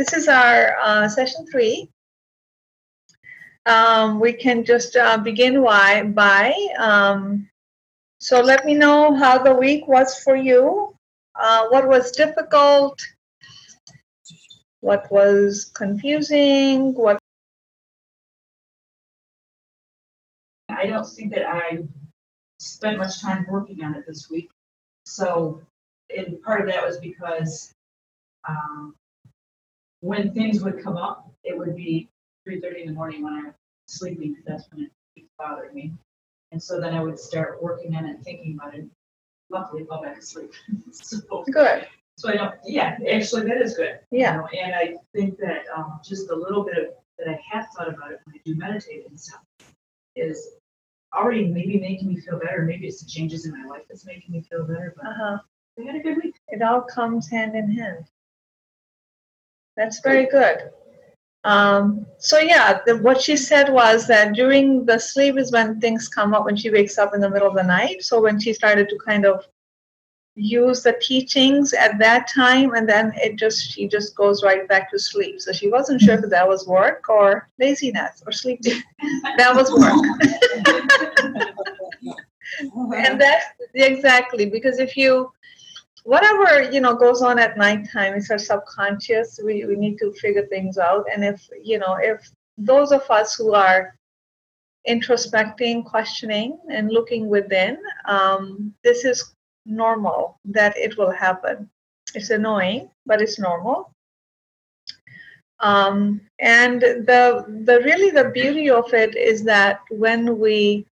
this is our uh, session three. Um, we can just uh, begin why, by. Um, so let me know how the week was for you. Uh, what was difficult? What was confusing? What I don't think that I spent much time working on it this week. So, and part of that was because um, when things would come up, it would be three thirty in the morning when I'm sleeping. 'cause That's when it bothered me, and so then I would start working on it, thinking about it. Luckily, I fell back asleep. so, good? so I don't. Yeah, actually, that is good. you Yeah. know, And I think that um, just a little bit of that I have thought about it when I do meditate and stuff is already maybe making me feel better. Maybe it's the changes in my life that's making me feel better. But Uh-huh. I had a good week. It all comes hand in hand. That's very good. Um, so yeah, the, what she said was that during the sleep is when things come up when she wakes up in the middle of the night. So when she started to kind of use the teachings at that time, and then it just she just goes right back to sleep. So she wasn't sure if that was work or laziness or sleep. that was work. and that's exactly because if you whatever you know goes on at nighttime is our subconscious we, we need to figure things out. And if you know if those of us who are introspecting questioning and looking within um, this is normal that it will happen. It's annoying but it's normal. Um, and the the really the beauty of it is that when we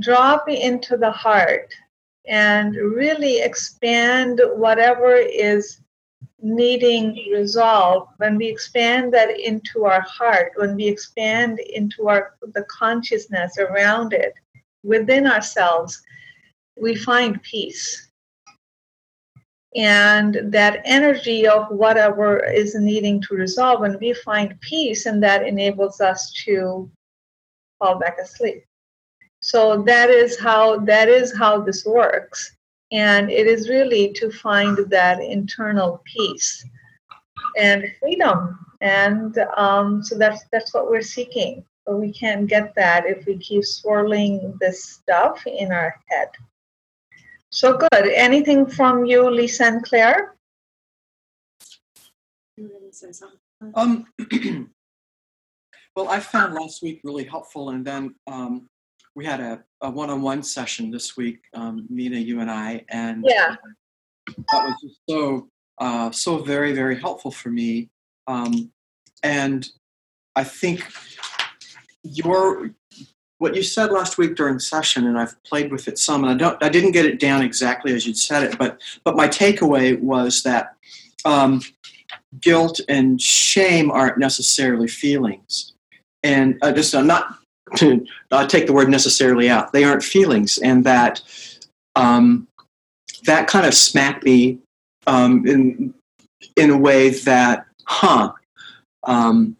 drop into the heart and really expand whatever is needing resolve. When we expand that into our heart when we expand into our the consciousness around it within ourselves we find peace. And that energy of whatever is needing to resolve when we find peace and that enables us to fall back asleep so that is how that is how this works. And it is really to find that internal peace and freedom. And um, so that's that's what we're seeking. But we can't get that if we keep swirling this stuff in our head. So good. Anything from you lisa and claire? Um, well, I found last week really helpful, and then um, we had a, a one-on-one session this week, um, Mina, you and I, and Yeah. that was just so uh, so very very helpful for me. Um, and I think your what you said last week during session, and I've played with it some, and I don't I didn't get it down exactly as you'd said it, but but my takeaway was that. Um, guilt and shame aren't necessarily feelings. And uh, just uh, not to uh, take the word necessarily out, they aren't feelings. And that um, that kind of smacked me um, in, in a way that, huh. Um,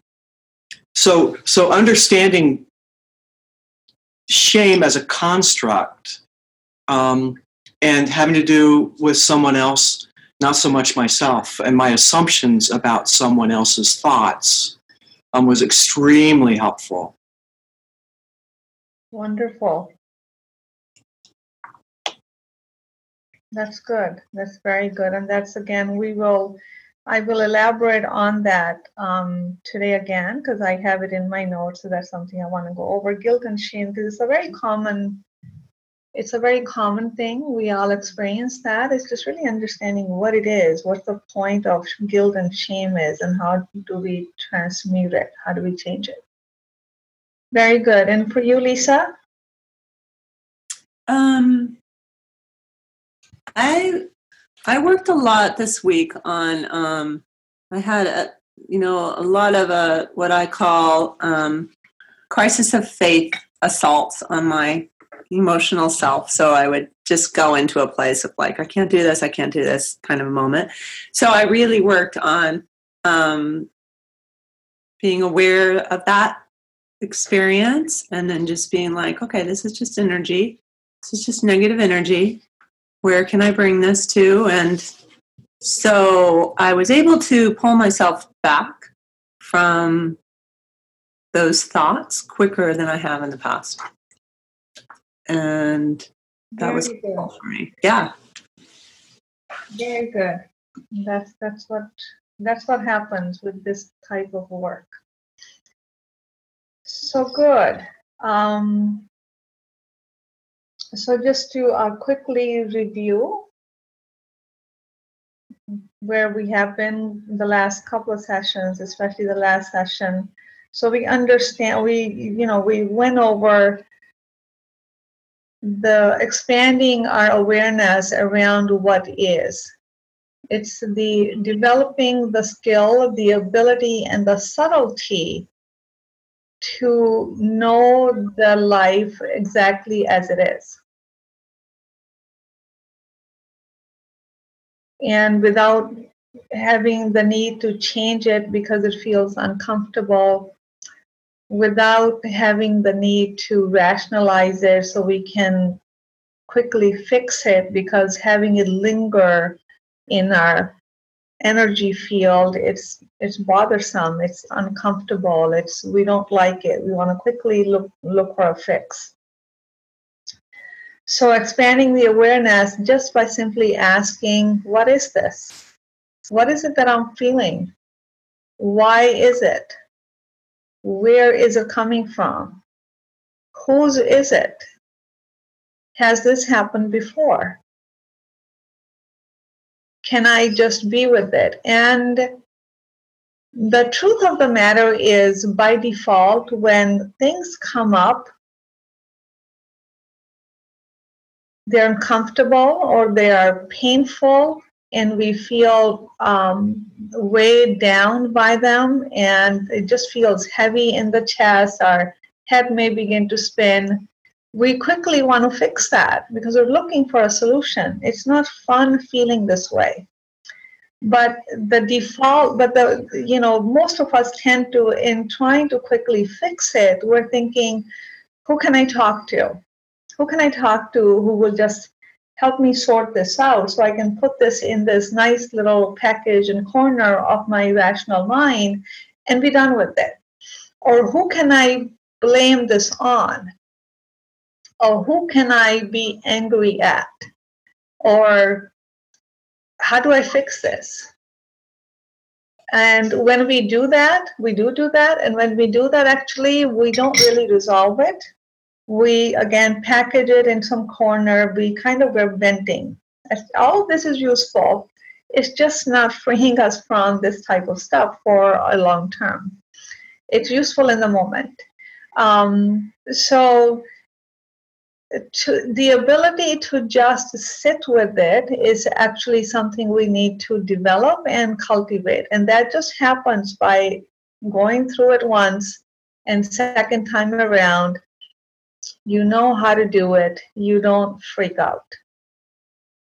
so, so understanding shame as a construct um, and having to do with someone else not so much myself and my assumptions about someone else's thoughts um, was extremely helpful. Wonderful. That's good. That's very good. And that's again, we will, I will elaborate on that um, today again because I have it in my notes. So that's something I want to go over. Guilt and shame because it's a very common, it's a very common thing. We all experience that. It's just really understanding what it is, what the point of guilt and shame is, and how do we transmute it? How do we change it? Very good. And for you, Lisa? Um, I I worked a lot this week on. Um, I had a you know a lot of uh, what I call um, crisis of faith assaults on my emotional self. So I would just go into a place of like, I can't do this, I can't do this kind of a moment. So I really worked on um, being aware of that experience and then just being like, okay, this is just energy. This is just negative energy. Where can I bring this to? And So I was able to pull myself back from those thoughts quicker than I have in the past. And that was Very good. cool for me. Yeah. Very good. That's that's what that's what happens with this type of work. So good. Um, so just to uh, quickly review where we have been the last couple of sessions, especially the last session. So we understand we you know we went over the expanding our awareness around what is. It's the developing the skill, the ability, and the subtlety to know the life exactly as it is. And without having the need to change it because it feels uncomfortable, without having the need to rationalize it so we can quickly fix it because having it linger in our energy field it's it's bothersome it's uncomfortable it's we don't like it we want to quickly look look for a fix. So expanding the awareness just by simply asking what is this? What is it that i'm feeling? Why is it? Where is it coming from? Whose is it? Has this happened before can I just be with it? And the truth of the matter is, by default, when things come up, they're uncomfortable or they are painful, and we feel um, weighed down by them, and it just feels heavy in the chest. Our head may begin to spin we quickly want to fix that because we're looking for a solution. It's not fun feeling this way. But the default, but the, you know, most of us tend to, in trying to quickly fix it, we're thinking, who can I talk to? Who can I talk to who will just help me sort this out so I can put this in this nice little package and corner of my rational mind and be done with it? Or who can I blame this on? Or who can I be angry at? Or how do I fix this? And when we do that, we do do that. And when we do that, actually, we don't really resolve it. We again package it in some corner. We kind of we're venting. All of this is useful. It's just not freeing us from this type of stuff for a long term. It's useful in the moment. Um, so to, the ability to just sit with it is actually something we need to develop and cultivate. And that just happens by going through it once and second time around you know how to do it. You don't freak out.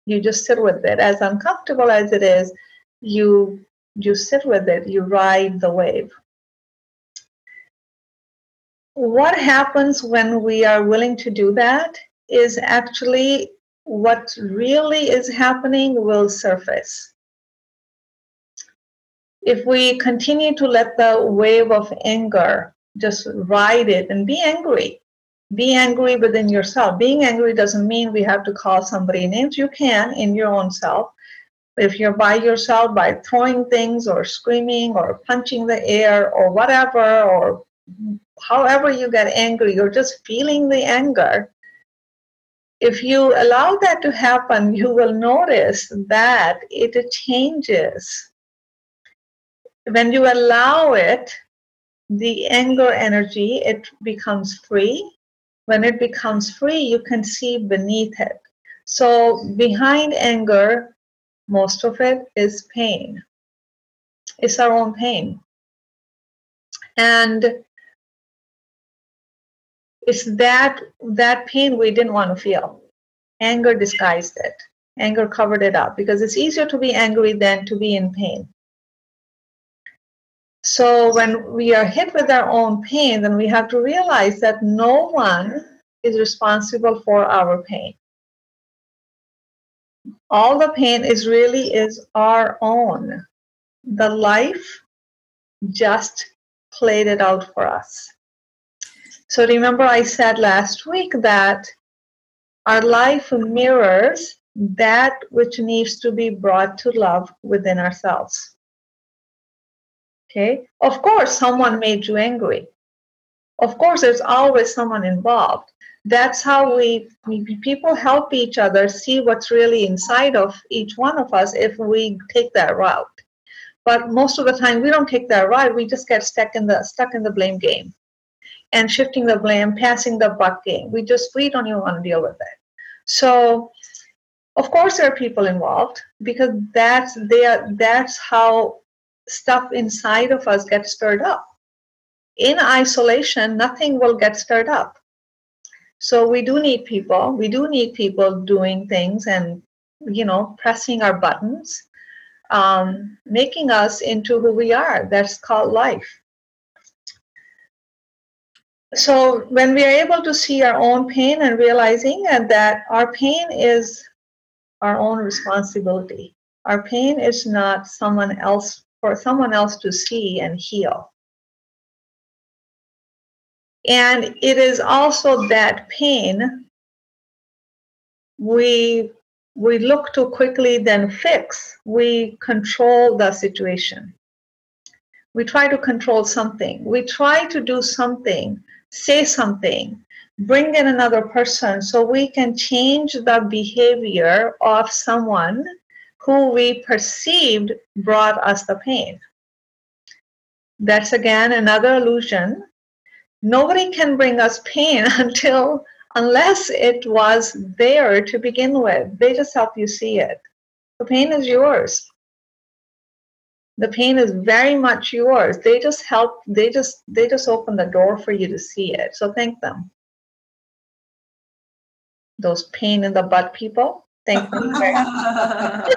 You just sit with it. As uncomfortable as it is you you sit with it. You ride the wave what happens when we are willing to do that is actually what really is happening will surface. If we continue to let the wave of anger just ride it and be angry, be angry within yourself. Being angry doesn't mean we have to call somebody names. You can in your own self. If you're by yourself, by throwing things or screaming or punching the air or whatever, or however you get angry, you're just feeling the anger. If you allow that to happen, you will notice that it changes. When you allow it, the anger energy, it becomes free. When it becomes free, you can see beneath it. So, behind anger, most of it is pain. It's our own pain. And it's that that pain we didn't want to feel anger disguised it anger covered it up because it's easier to be angry than to be in pain so when we are hit with our own pain then we have to realize that no one is responsible for our pain all the pain is really is our own. The life just played it out for us. So remember I said last week that our life mirrors that which needs to be brought to love within ourselves. Okay? Of course, someone made you angry. Of course, there's always someone involved. That's how we, we people help each other see what's really inside of each one of us if we take that route. But most of the time, we don't take that route. We just get stuck in the stuck in the blame game, and shifting the blame, passing the buck game. We just we don't even want to deal with it. So of course there are people involved because that's there that's how stuff inside of us gets stirred up in isolation nothing will get stirred up so we do need people we do need people doing things and you know pressing our buttons um, making us into who we are that's called life so when we are able to see our own pain and realizing that our pain is our own responsibility. Our pain is not someone else for someone else to see and heal. And it is also that pain we we look to quickly then fix. We control the situation. We try to control something. We try to do something, say something bring in another person so we can change the behavior of someone who we perceived brought us the pain. That's again another illusion. Nobody can bring us pain until unless it was there to begin with. They just help you see it. The pain is yours. The pain is very much yours. They just help they just they just open the door for you to see it. So thank them those pain in the butt people. Thank you very much.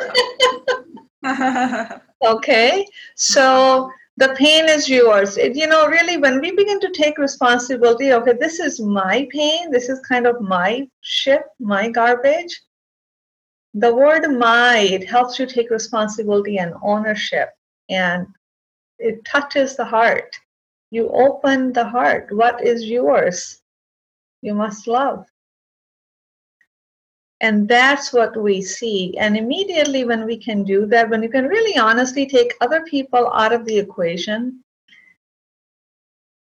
okay, so the pain is yours. It, you know, really, when we begin to take responsibility, okay, this is my pain, this is kind of my shit, my garbage. The word my, it helps you take responsibility and ownership, and it touches the heart. You open the heart. What is yours? You must love. And that's what we see. And immediately, when we can do that, when you can really honestly take other people out of the equation,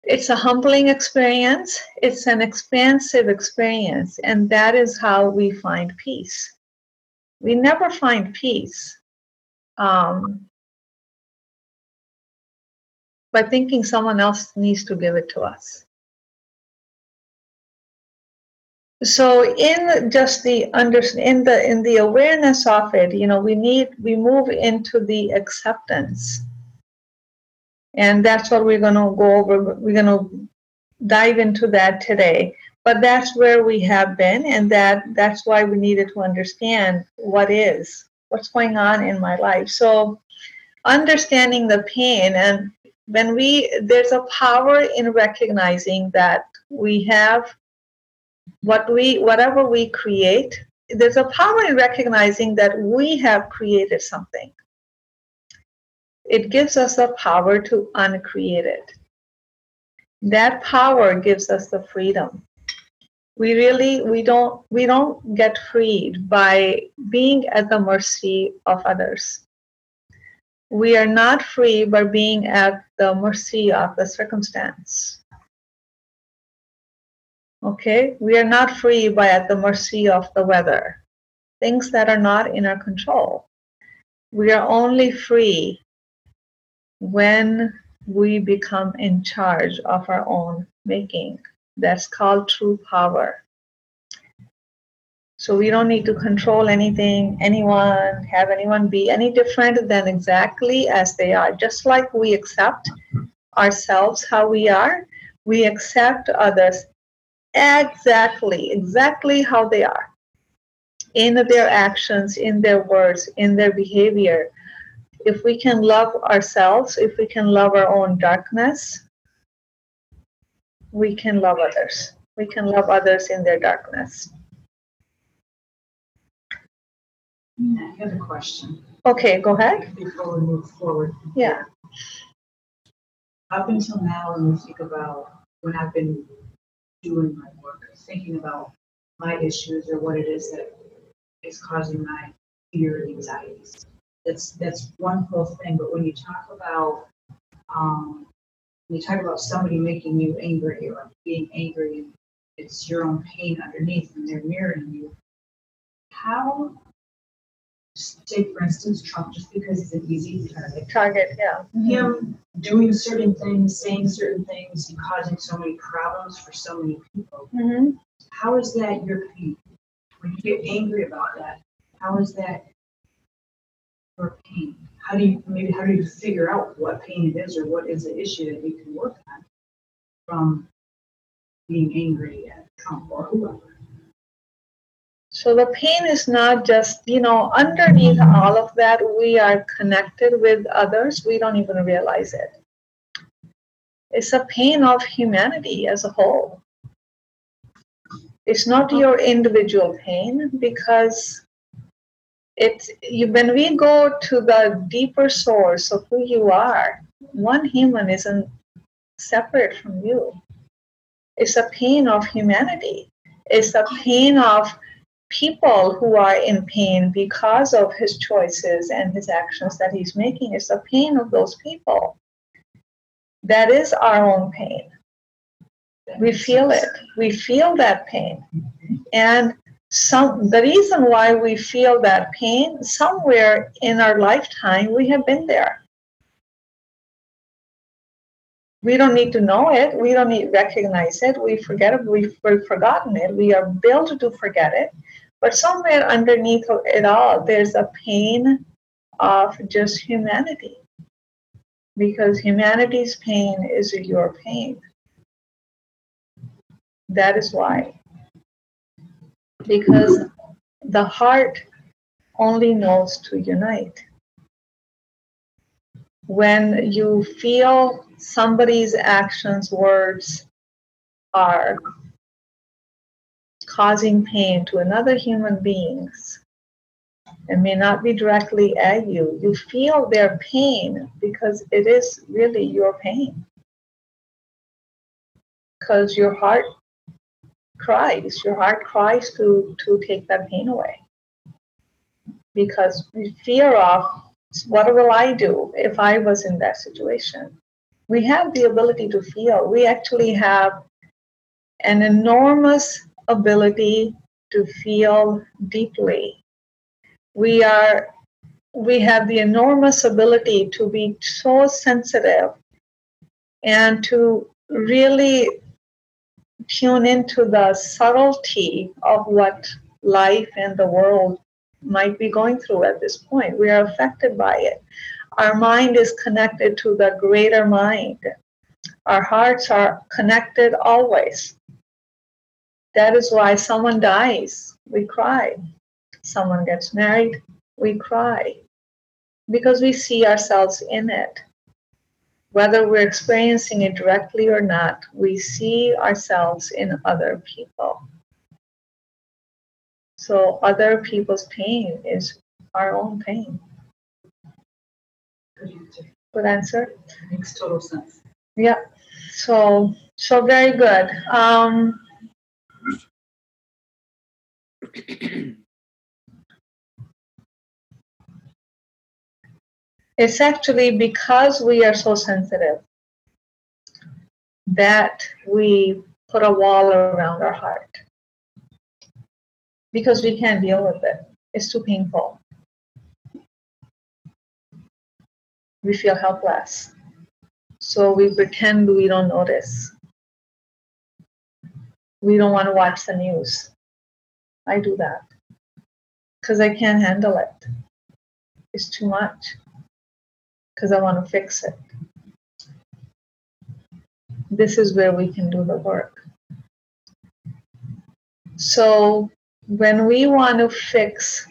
it's a humbling experience, it's an expansive experience, and that is how we find peace. We never find peace um, by thinking someone else needs to give it to us. so in just the under in the in the awareness of it you know we need we move into the acceptance. And that's what we're going to go over we're going to dive into that today. But that's where we have been and that that's why we needed to understand what is what's going on in my life. So understanding the pain and when we there's a power in recognizing that we have what we whatever we create there's a power in recognizing that we have created something. It gives us the power to uncreate it. That power gives us the freedom. We really we don't we don't get freed by being at the mercy of others we are not free by being at the mercy of the circumstance Okay, we are not free by at the mercy of the weather, things that are not in our control. We are only free when we become in charge of our own making. That's called true power. So we don't need to control anything, anyone, have anyone be any different than exactly as they are. Just like we accept ourselves how we are, we accept others exactly, exactly how they are in their actions, in their words, in their behavior. If we can love ourselves, if we can love our own darkness, we can love others. We can love others in their darkness. I have a question Okay, go ahead. before we move forward. Yeah. Up until now, when you think about when I've been doing my work, thinking about my issues or what it is that is causing my fear and anxieties. That's that's one whole thing. But when you talk about um, when you talk about somebody making you angry or being angry, and it's your own pain underneath, and they're mirroring you. How, say for instance, Trump, just because he's an easy target, Target, yeah. him doing certain things, saying certain things, and causing so many problems for so many people. hmm How is that your pain? When you get angry about that, how is that your pain? How do you maybe how do you figure out what pain it is or what is the issue that you can work on from being angry at Trump or whoever? So the pain is not just, you know, underneath all of that, we are connected with others. We don't even realize it. It's a pain of humanity as a whole. It's not your individual pain because it's you, when we go to the deeper source of who you are, one human isn't separate from you. It's a pain of humanity. It's a pain of people who are in pain because of his choices and his actions that he's making. It's the pain of those people. That is our own pain. We feel it. We feel that pain. And some the reason why we feel that pain, somewhere in our lifetime, we have been there. We don't need to know it. We don't need recognize it. We forget it. We've, we've forgotten it. We are built to forget it. But somewhere underneath it all, there's a pain of just humanity. Because humanity's pain is your pain. That is why. Because the heart only knows to unite. When you feel somebody's actions, words are causing pain to another human beings and may not be directly at you, you feel their pain because it is really your pain. Because your heart cries, your heart cries to, to take that pain away. Because we fear of what will I do if I was in that situation? We have the ability to feel. We actually have an enormous ability to feel deeply. We are we have the enormous ability to be so sensitive and to really tune into the subtlety of what life and the world might be going through at this point. We are affected by it. Our mind is connected to the greater mind. Our hearts are connected always. That is why someone dies, we cry. Someone gets married, we cry. Because we see ourselves in it. Whether we're experiencing it directly or not, we see ourselves in other people. So, other people's pain is our own pain. Good answer. Makes total sense. Yeah. So, so very good. Um, it's actually because we are so sensitive that we put a wall around our heart because we can't deal with it. It's too painful. We feel helpless. So we pretend we don't notice. We don't want to watch the news. I do that because I can't handle it. It's too much because I want to fix it. This is where we can do the work. So, when we want to fix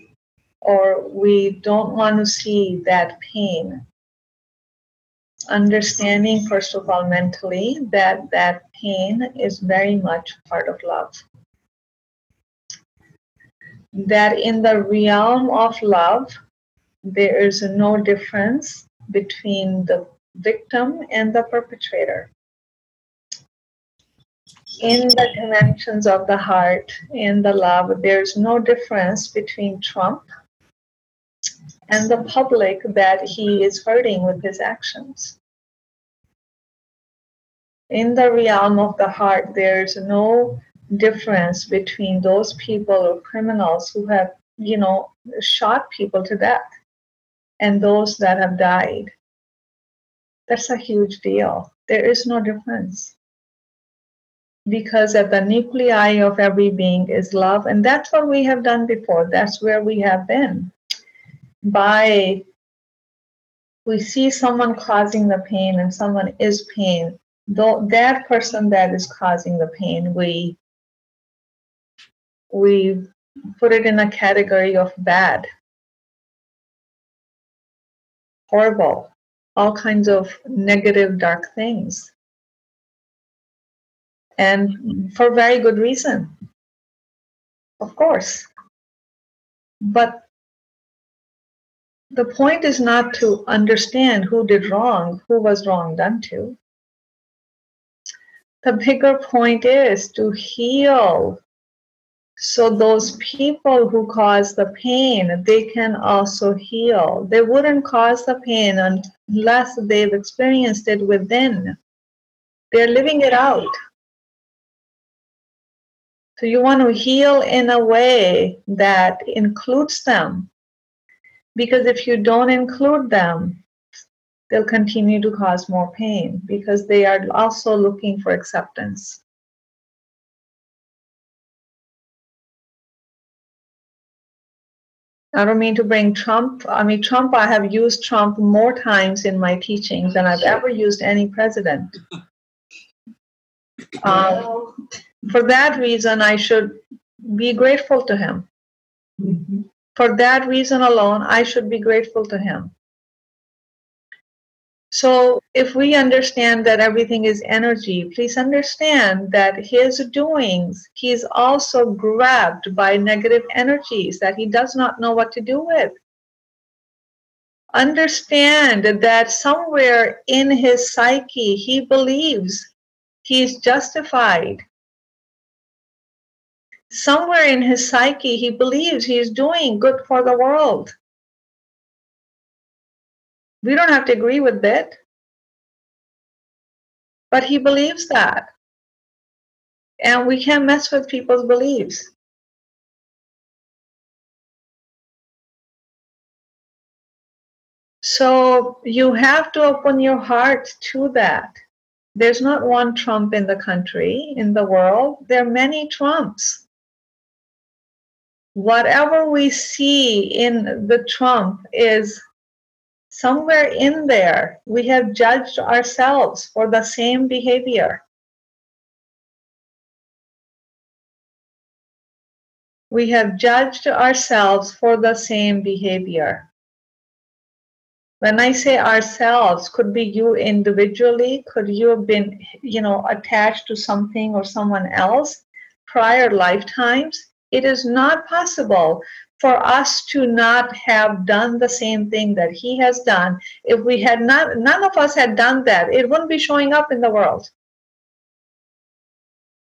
or we don't want to see that pain, understanding, first of all, mentally, that that pain is very much part of love. that in the realm of love, there is no difference between the victim and the perpetrator. In the dimensions of the heart, in the love, there's no difference between Trump and the public that he is hurting with his actions. In the realm of the heart, there's no difference between those people or criminals who have, you know, shot people to death and those that have died. That's a huge deal. There is no difference. Because at the nuclei of every being is love, and that's what we have done before. That's where we have been. By we see someone causing the pain and someone is pain, though that person that is causing the pain, we we put it in a category of bad, horrible, all kinds of negative, dark things. And for very good reason, of course. But the point is not to understand who did wrong, who was wrong done to. The bigger point is to heal so those people who cause the pain, they can also heal. They wouldn't cause the pain unless they've experienced it within. They're living it out. So you want to heal in a way that includes them. Because if you don't include them, they'll continue to cause more pain because they are also looking for acceptance. I don't mean to bring Trump. I mean, Trump, I have used Trump more times in my teachings than I've ever used any president. Um, for that reason, I should be grateful to him. Mm-hmm. For that reason alone, I should be grateful to him. So, if we understand that everything is energy, please understand that his doings, he is also grabbed by negative energies that he does not know what to do with. Understand that somewhere in his psyche, he believes he is justified. Somewhere in his psyche, he believes he is doing good for the world. We don't have to agree with it. But he believes that. And we can't mess with people's beliefs. So you have to open your heart to that. There's not one Trump in the country, in the world. There are many Trumps. Whatever we see in the Trump is somewhere in there, we have judged ourselves for the same behavior. We have judged ourselves for the same behavior. When I say ourselves, could be you individually, could you have been, you know, attached to something or someone else prior lifetimes? It is not possible for us to not have done the same thing that he has done. If we had not none of us had done that it wouldn't be showing up in the world.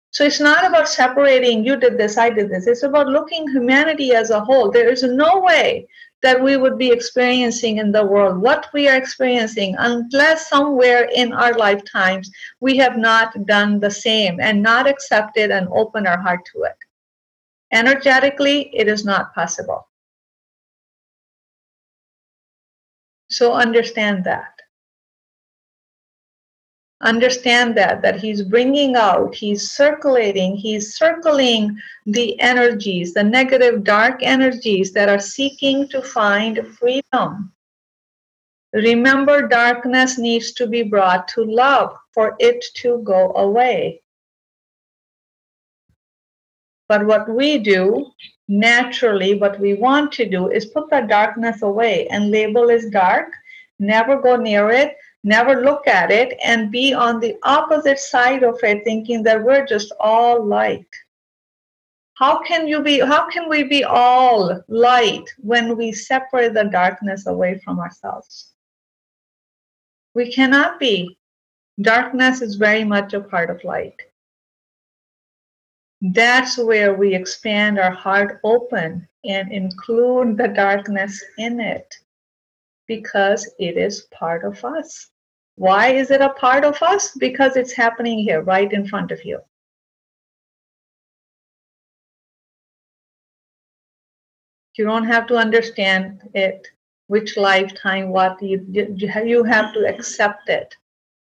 So it's not about separating you did this i did this. It's about looking humanity as a whole. There is no way that we would be experiencing in the world what we are experiencing unless somewhere in our lifetimes we have not done the same and not accepted and opened our heart to it Energetically, it is not possible. So understand that. Understand that, that he's bringing out, he's circulating, he's circling the energies, the negative, dark energies that are seeking to find freedom. Remember, darkness needs to be brought to love for it to go away. But what we do naturally, what we want to do is put the darkness away and label as dark, never go near it, never look at it, and be on the opposite side of it, thinking that we're just all light. How can you be how can we be all light when we separate the darkness away from ourselves? We cannot be. Darkness is very much a part of light. That's where we expand our heart open and include the darkness in it because it is part of us. Why is it a part of us? Because it's happening here, right in front of you. You don't have to understand it, which lifetime, what you, you have to accept it,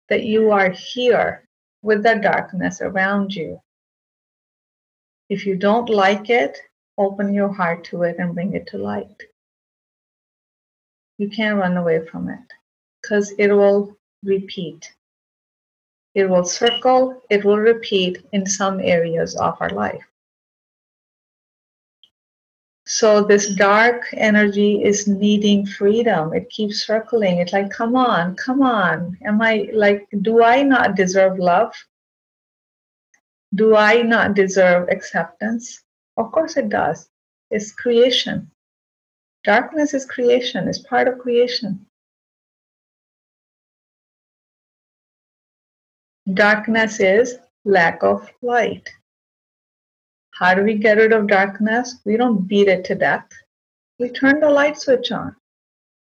that you are here with the darkness around you. If you don't like it, open your heart to it and bring it to light. You can't run away from it because it will repeat. It will circle, it will repeat in some areas of our life. So this dark energy is needing freedom. It keeps circling. It's like, come on, come on. Am I like, do I not deserve love? Do I not deserve acceptance? Of course it does. It's creation. Darkness is creation, it's part of creation. Darkness is lack of light. How do we get rid of darkness? We don't beat it to death. We turn the light switch on.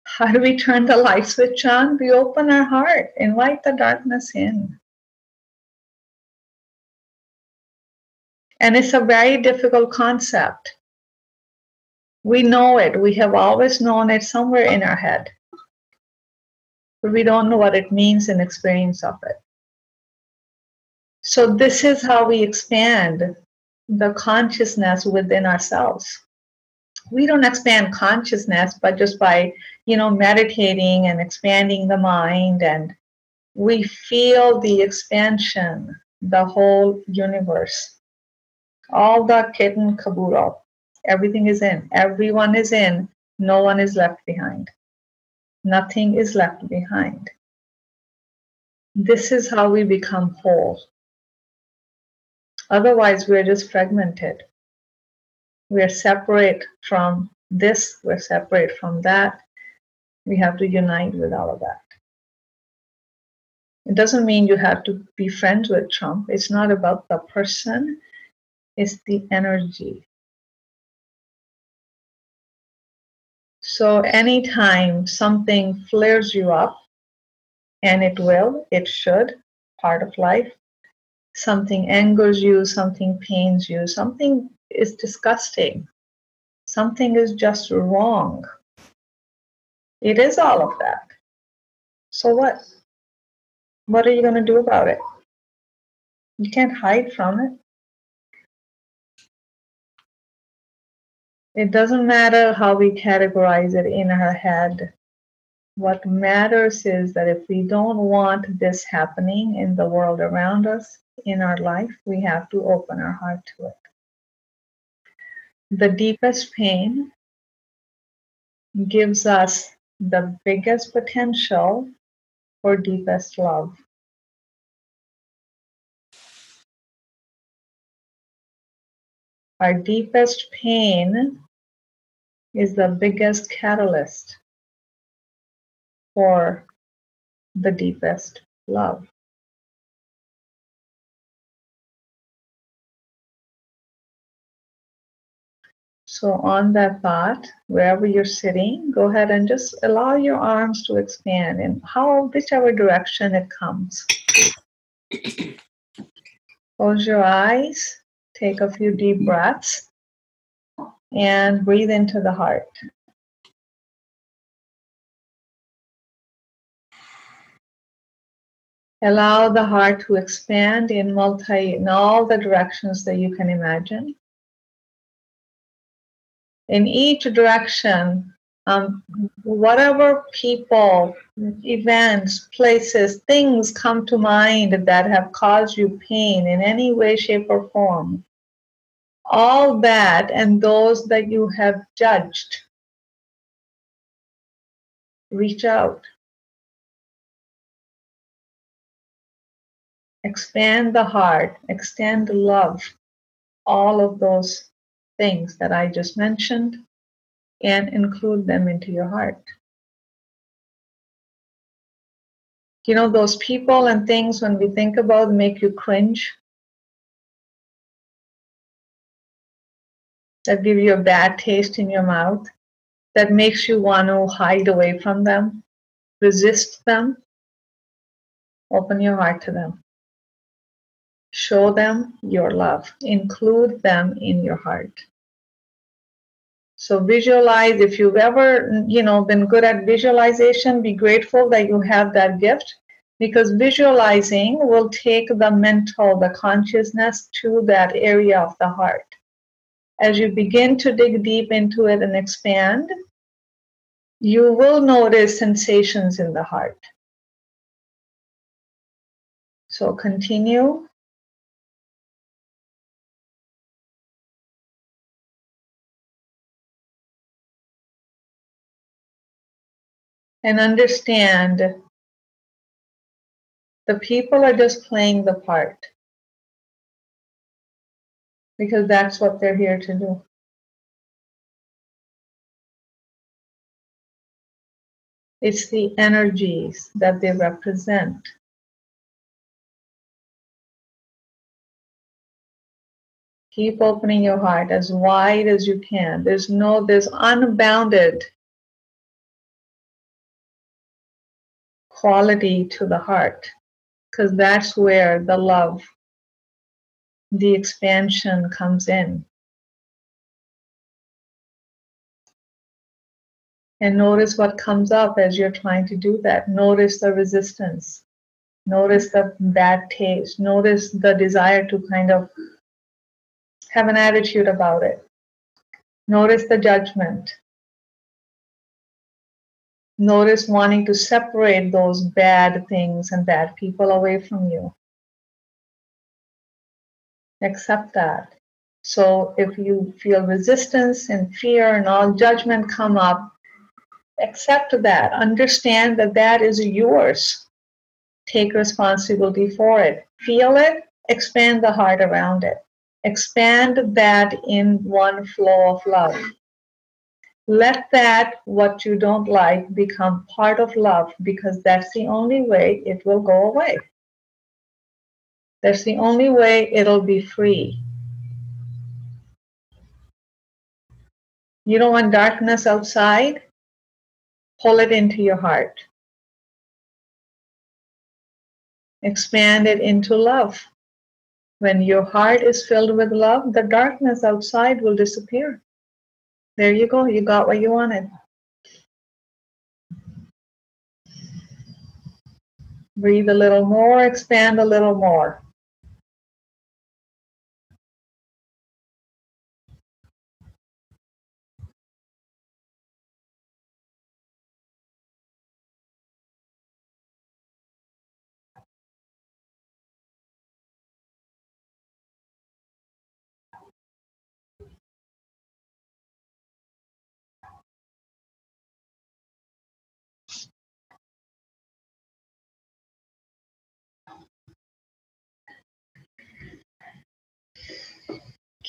How do we turn the light switch on? We open our heart, invite the darkness in. And it's a very difficult concept. We know it. We have always known it somewhere in our head. But we don't know what it means in experience of it. So this is how we expand the consciousness within ourselves. We don't expand consciousness, but just by, you know, meditating and expanding the mind and we feel the expansion, the whole universe. All the kitten caboodle. Everything is in. Everyone is in. No one is left behind. Nothing is left behind. This is how we become whole. Otherwise, we're just fragmented. We're separate from this, we're separate from that. We have to unite with all of that. It doesn't mean you have to be friends with Trump. It's not about the person, it's the energy. So, anytime something flares you up, and it will, it should, part of life, something angers you, something pains you, something is disgusting, something is just wrong. It is all of that. So what? What are you going to do about it? You can't hide from it. It doesn't matter how we categorize it in our head. What matters is that if we don't want this happening in the world around us, in our life, we have to open our heart to it. The deepest pain gives us the biggest potential for deepest love. Our deepest pain is the biggest catalyst for the deepest love. So on that thought, wherever you're sitting, go ahead and just allow your arms to expand in how whichever direction it comes. Close your eyes, take a few deep breaths, and breathe into the heart. Allow the heart to expand in multi in all the directions that you can imagine in each direction, um, whatever people, events, places, things come to mind that have caused you pain in any way, shape, or form, all that and those that you have judged, reach out. Expand the heart, extend the love, all of those things that I just mentioned and include them into your heart. You know, those people and things when we think about make you cringe, that give you a bad taste in your mouth, that makes you want to hide away from them, resist them. Open your heart to them. Show them your love. Include them in your heart. So visualize if you've ever, you know, been good at visualization, be grateful that you have that gift because visualizing will take the mental, the consciousness to that area of the heart. As you begin to dig deep into it and expand, you will notice sensations in the heart. So continue and understand the people are just playing the part because that's what they're here to do. It's the energies that they represent. Keep opening your heart as wide as you can. There's no, there's unbounded quality to the heart because that's where the love, the expansion comes in. And notice what comes up as you're trying to do that. Notice the resistance. Notice the bad taste. Notice the desire to kind of have an attitude about it. Notice the judgment. Notice wanting to separate those bad things and bad people away from you. Accept that. So if you feel resistance and fear and all judgment come up, accept that. Understand that that is yours. Take responsibility for it. Feel it, expand the heart around it. Expand that in one flow of love let that what you don't like become part of love because that's the only way it will go away that's the only way it'll be free you don't want darkness outside pull it into your heart expand it into love when your heart is filled with love the darkness outside will disappear there you go. You got what you wanted. Breathe a little more, expand a little more.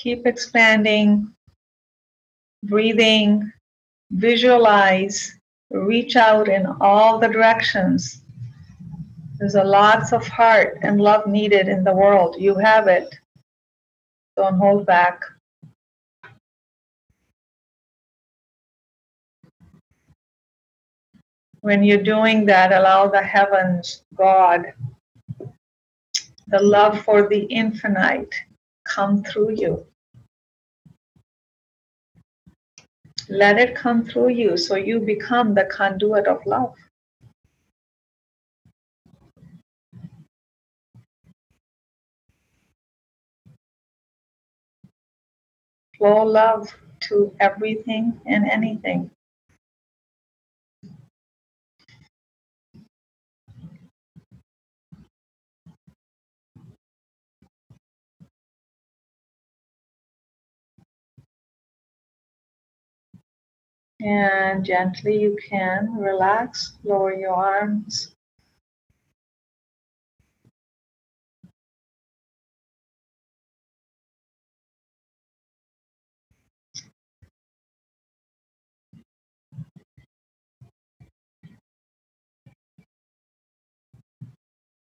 Keep expanding, breathing, visualize, reach out in all the directions. There's a lots of heart and love needed in the world. You have it. Don't hold back. When you're doing that, allow the heavens, God, the love for the infinite come through you. Let it come through you so you become the conduit of love. Flow love to everything and anything. and gently you can relax, lower your arms.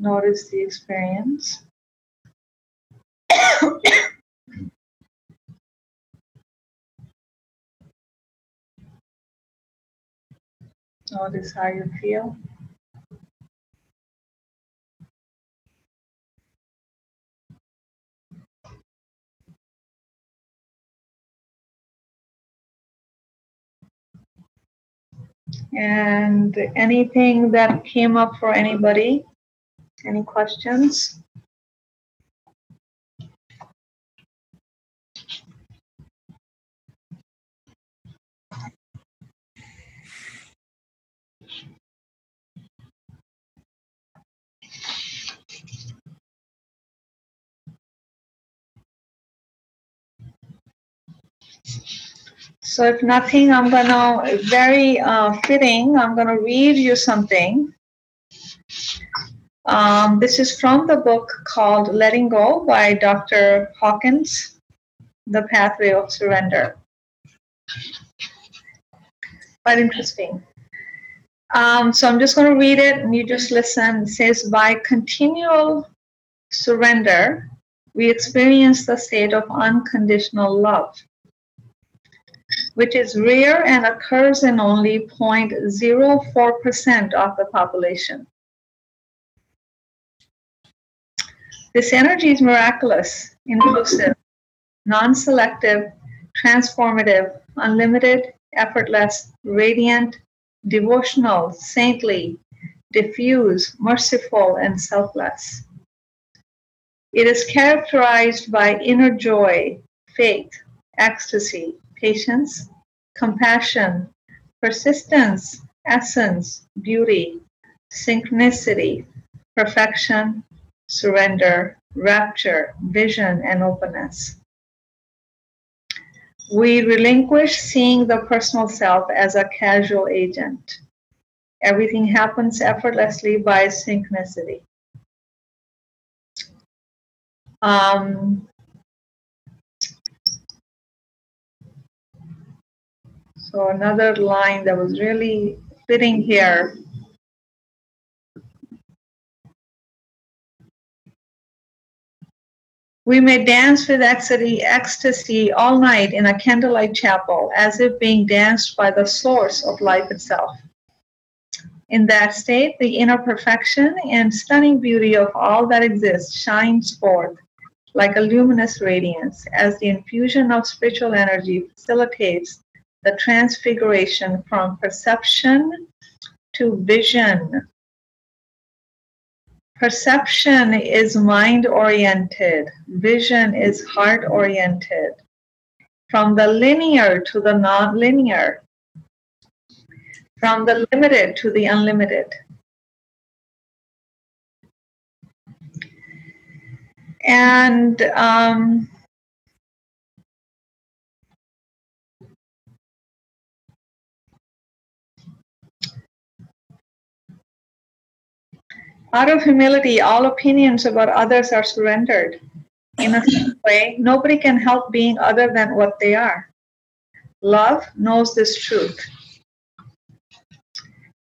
Notice the experience. Notice how you feel. And anything that came up for anybody? Any questions? So if nothing, I'm gonna, very uh, fitting, I'm gonna read you something. Um, this is from the book called Letting Go by Dr. Hawkins, The Pathway of Surrender. Quite interesting. Um, so I'm just going to read it and you just listen. It says, By continual surrender, we experience the state of unconditional love which is rare and occurs in only 0.04% of the population. This energy is miraculous, inclusive, non selective, transformative, unlimited, effortless, radiant, devotional, saintly, diffuse, merciful, and selfless. It is characterized by inner joy, faith, ecstasy, patience, compassion, persistence, essence, beauty, synchronicity, perfection, surrender, rapture, vision, and openness. We relinquish seeing the personal self as a casual agent. Everything happens effortlessly by synchronicity. Um, So another line that was really fitting here. We may dance with ecstasy, ecstasy all night in a candlelight chapel, as if being danced by the source of life itself. In that state, the inner perfection and stunning beauty of all that exists shines forth like a luminous radiance as the infusion of spiritual energy facilitates the transfiguration from perception to vision. Perception is mind oriented, vision is heart oriented. From the linear to the non linear, from the limited to the unlimited. And um, Out of humility, all opinions about others are surrendered. In a way, nobody can help being other than what they are. Love knows this truth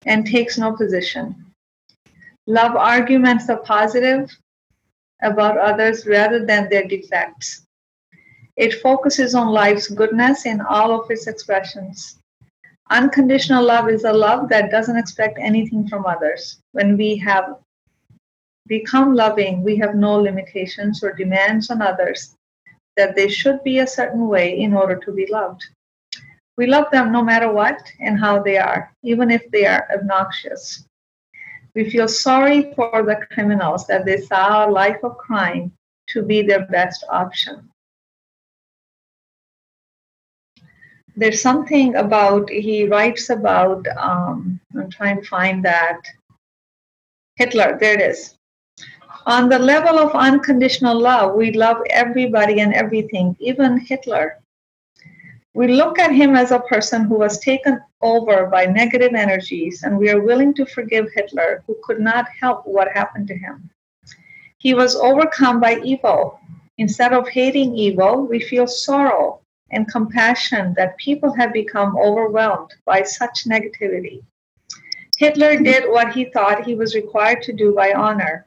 and takes no position. Love arguments the positive about others rather than their defects. It focuses on life's goodness in all of its expressions. Unconditional love is a love that doesn't expect anything from others. When we have become loving, we have no limitations or demands on others that they should be a certain way in order to be loved. We love them no matter what and how they are, even if they are obnoxious. We feel sorry for the criminals that they saw a life of crime to be their best option. There's something about, he writes about, um, I'm trying to find that. Hitler, there it is. On the level of unconditional love, we love everybody and everything, even Hitler. We look at him as a person who was taken over by negative energies, and we are willing to forgive Hitler, who could not help what happened to him. He was overcome by evil. Instead of hating evil, we feel sorrow and compassion that people have become overwhelmed by such negativity. Hitler did what he thought he was required to do by honor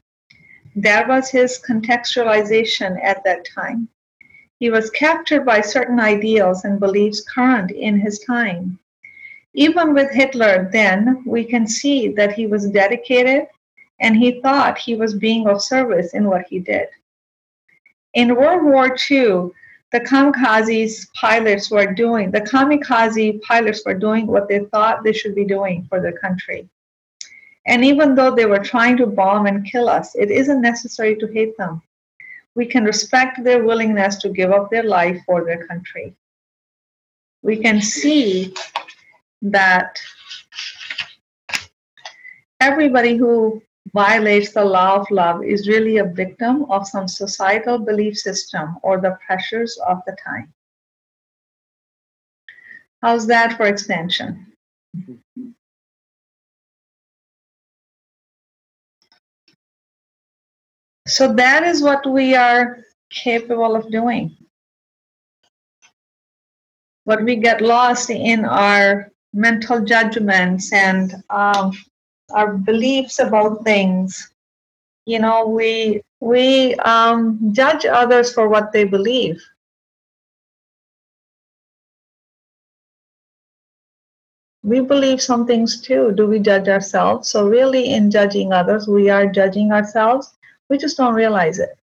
that was his contextualization at that time. He was captured by certain ideals and beliefs current in his time. Even with Hitler, then, we can see that he was dedicated and he thought he was being of service in what he did. In World War II, the kamikaze pilots were doing, the kamikaze pilots were doing what they thought they should be doing for their country. And even though they were trying to bomb and kill us, it isn't necessary to hate them. We can respect their willingness to give up their life for their country. We can see that everybody who violates the law of love is really a victim of some societal belief system or the pressures of the time. How's that for expansion? Mm-hmm. So that is what we are capable of doing. But we get lost in our mental judgments and um, our beliefs about things. You know, we we um, judge others for what they believe. We believe some things too. Do we judge ourselves? So, really, in judging others, we are judging ourselves. We just don't realize it.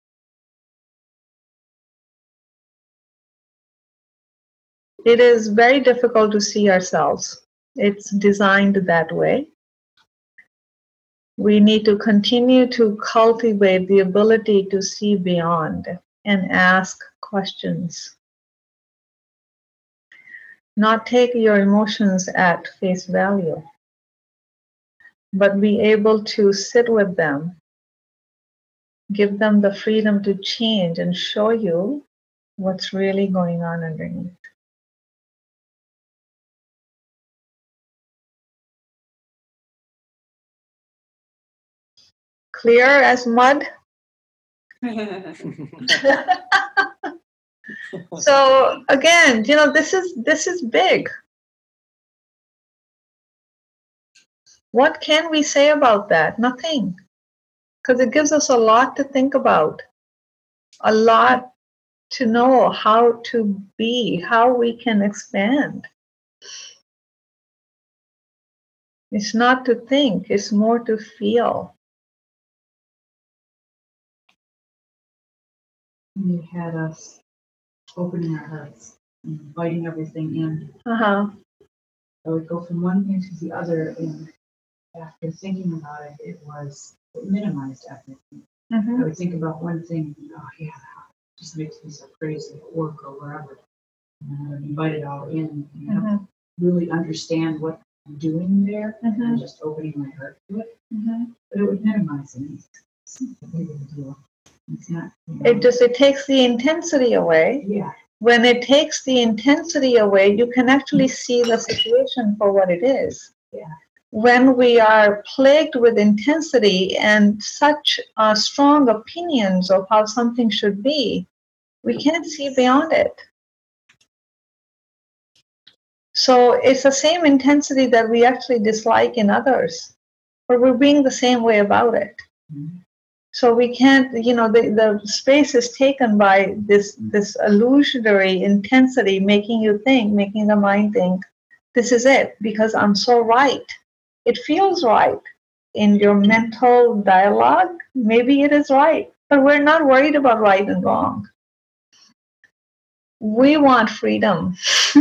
It is very difficult to see ourselves. It's designed that way we need to continue to cultivate the ability to see beyond and ask questions. Not take your emotions at face value, but be able to sit with them, give them the freedom to change and show you what's really going on underneath. clear as mud. so again, you know, this is this is big. What can we say about that? Nothing. Because it gives us a lot to think about, a lot to know how to be, how we can expand. It's not to think, it's more to feel. you had us opening our hearts inviting everything in. Uh-huh. I would go from one thing to the other, and after thinking about it, it was minimized everything. Mm-hmm. I would think about one thing, oh yeah, that just makes me so crazy at work or wherever. And I would invite it all in, and Mm-hmm. really understand what I'm doing there, Mhm. and just opening my heart to it. Mm-hmm. But it would minimize it. It's not a big of a deal. It's not. You know, It just it takes the intensity away. yeah. When it takes the intensity away, you can actually see the situation for what it is. Yeah. When we are plagued with intensity and such uh, strong opinions of how something should be, we can't see beyond it. So it's the same intensity that we actually dislike in others, but we're being the same way about it. Mhm. So we can't, you know, the, the space is taken by this this illusionary intensity, making you think, making the mind think, this is it, because I'm so right. It feels right in your mental dialogue. Maybe it is right, but we're not worried about right and wrong. We want freedom.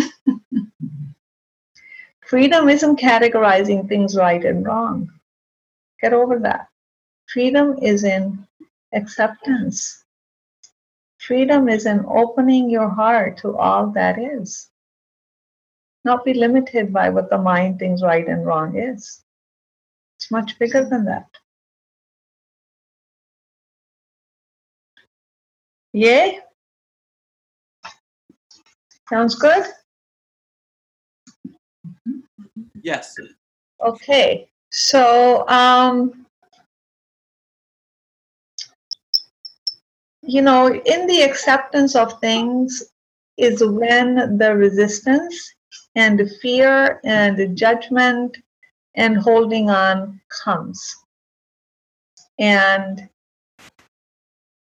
freedom isn't categorizing things right and wrong. Get over that. Freedom is in acceptance. Freedom is in opening your heart to all that is. Not be limited by what the mind thinks right and wrong is. It's much bigger than that. Yay? Sounds good? Yes. Okay. So, um, you know, in the acceptance of things is when the resistance and the fear and the judgment and holding on comes. And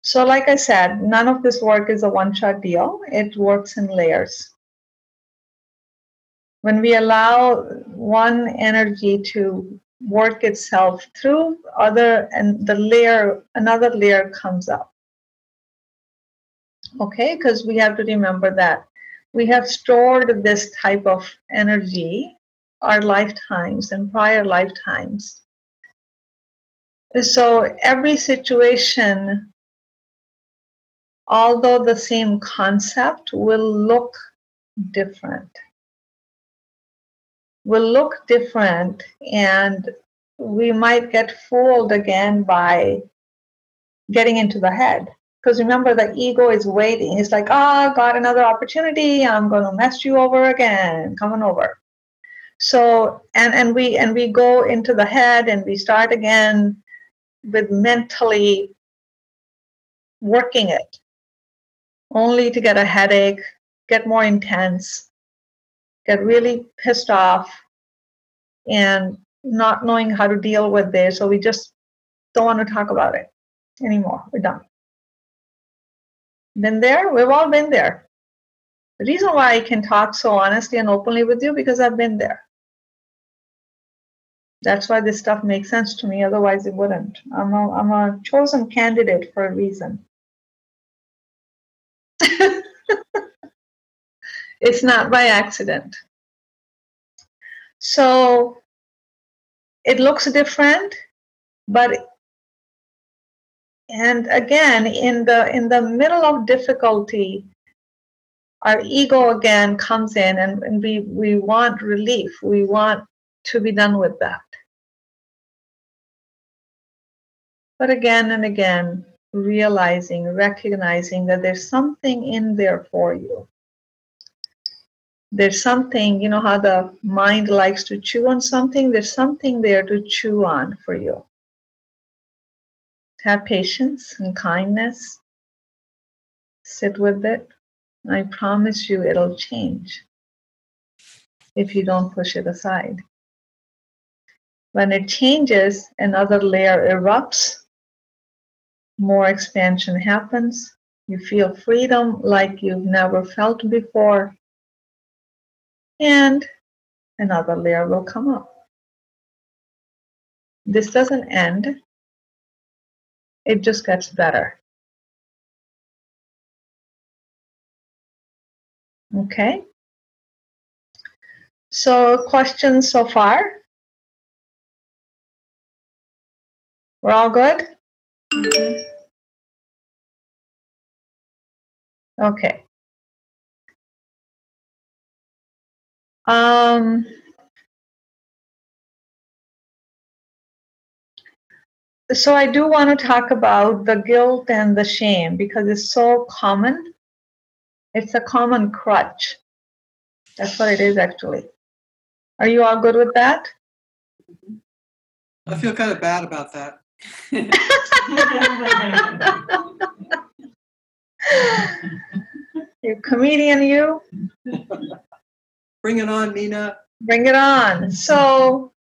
So, like I said, none of this work is a one shot deal, it works in layers. When we allow one energy to work itself through other and the layer another layer comes up okay because we have to remember that we have stored this type of energy our lifetimes and prior lifetimes. So every situation although the same concept will look different. Will look different and we might get fooled again by getting into the head because remember the ego is waiting it's like oh got another opportunity i'm going to mess you over again coming over so and and we and we go into the head and we start again with mentally working it only to get a headache get more intense get really pissed off and not knowing how to deal with this. So we just don't want to talk about it anymore. We're done. Been there? We've all been there. The reason why I can talk so honestly and openly with you because I've been there. That's why this stuff makes sense to me. Otherwise, it wouldn't. I'm a, I'm a chosen candidate for a reason. It's not by accident. So it looks different, but and again in the in the middle of difficulty our ego again comes in and, and we we want relief. We want to be done with that. But again and again realizing recognizing that there's something in there for you. There's something, you know, how the mind likes to chew on something, there's something there to chew on for you. Have patience and kindness. Sit with it. I promise you it'll change if you don't push it aside. When it changes, another layer erupts, more expansion happens. You feel freedom like you've never felt before and another layer will come up. This doesn't end, it just gets better. Okay. So questions so far? We're all good? Okay. Um, so I do want to talk about the guilt and the shame because it's so common. It's a common crutch. That's what it is actually. Are you all good with that? I feel kind of bad about that. you comedian, you. Bring it on, Nina. Bring it on. So,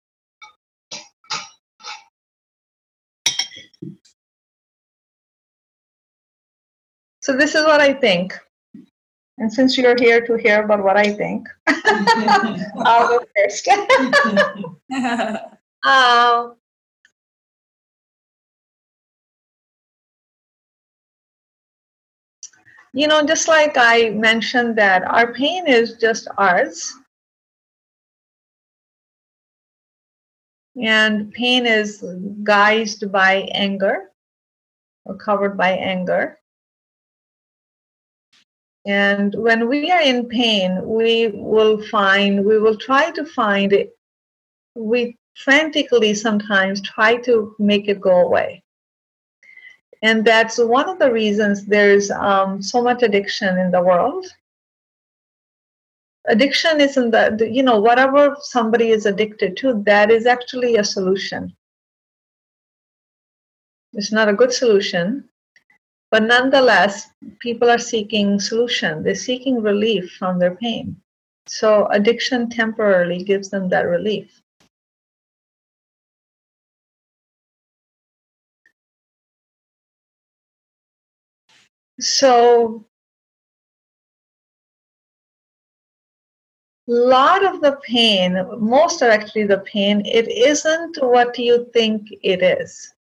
so this is what I think. And since you're here to hear about what I think, I'll go first. uh, you know, just like I mentioned that our pain is just ours. And pain is guised by anger or covered by anger. And when we are in pain, we will find, we will try to find it. We frantically sometimes try to make it go away. And that's one of the reasons there's um, so much addiction in the world. Addiction isn't the you know whatever somebody is addicted to that is actually a solution. It's not a good solution but nonetheless people are seeking solution. They're seeking relief from their pain. So addiction temporarily gives them that relief. So, a lot of the pain, most of actually the pain, it isn't what you think it is.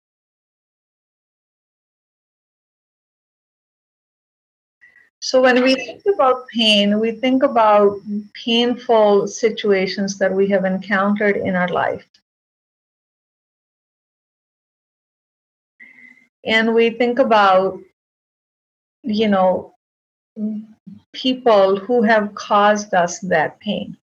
So when we think about pain, we think about painful situations that we have encountered in our life. And we think about, you know, people who have caused us that pain.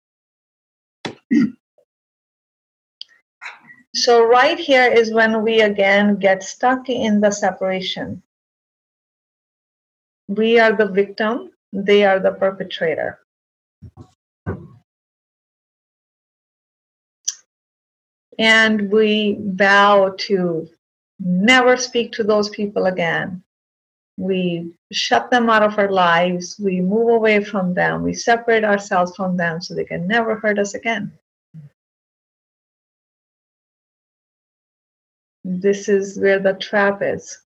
so right here is when we again get stuck in the separation we are the victim, they are the perpetrator. And we vow to never speak to those people again. We shut them out of our lives. We move away from them. We separate ourselves from them so they can never hurt us again. This is where the trap is.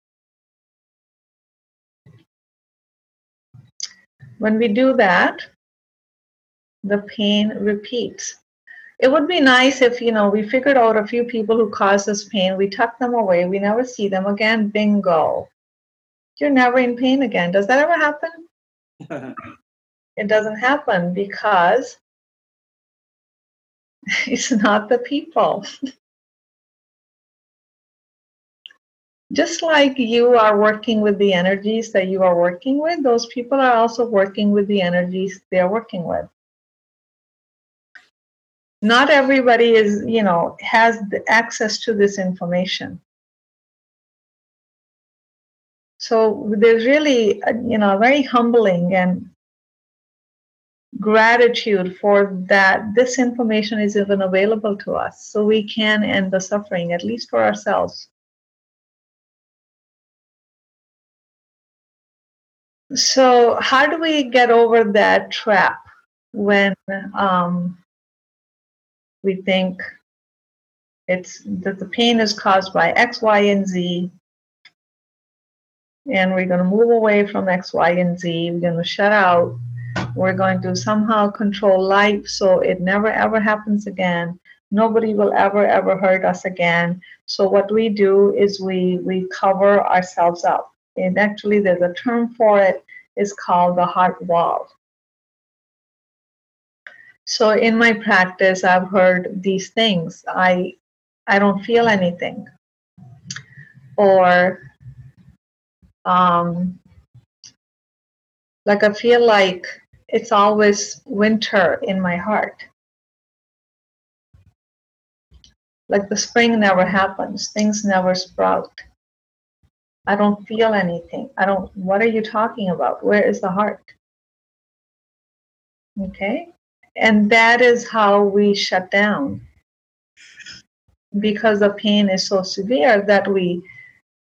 When we do that, the pain repeats. It would be nice if, you know, we figured out a few people who caused us pain, we tuck them away, we never see them again, bingo. You're never in pain again. Does that ever happen? it doesn't happen because it's not the people. just like you are working with the energies that you are working with, those people are also working with the energies they're working with. Not everybody is, you know, has access to this information. So there's really, uh, you know, very humbling and gratitude for that this information is even available to us so we can end the suffering, at least for ourselves. So, how do we get over that trap when um, we think it's that the pain is caused by X, Y, and Z, and we're going to move away from X, Y, and Z. We're going to shut out. We're going to somehow control life so it never ever happens again. Nobody will ever ever hurt us again. So what we do is we we cover ourselves up and actually there's a term for it. it, is called the heart wall. So in my practice, I've heard these things. I I don't feel anything. Or um, like I feel like it's always winter in my heart. Like the spring never happens, things never sprout. I don't feel anything. I don't, what are you talking about? Where is the heart? Okay? And that is how we shut down. Because the pain is so severe that we,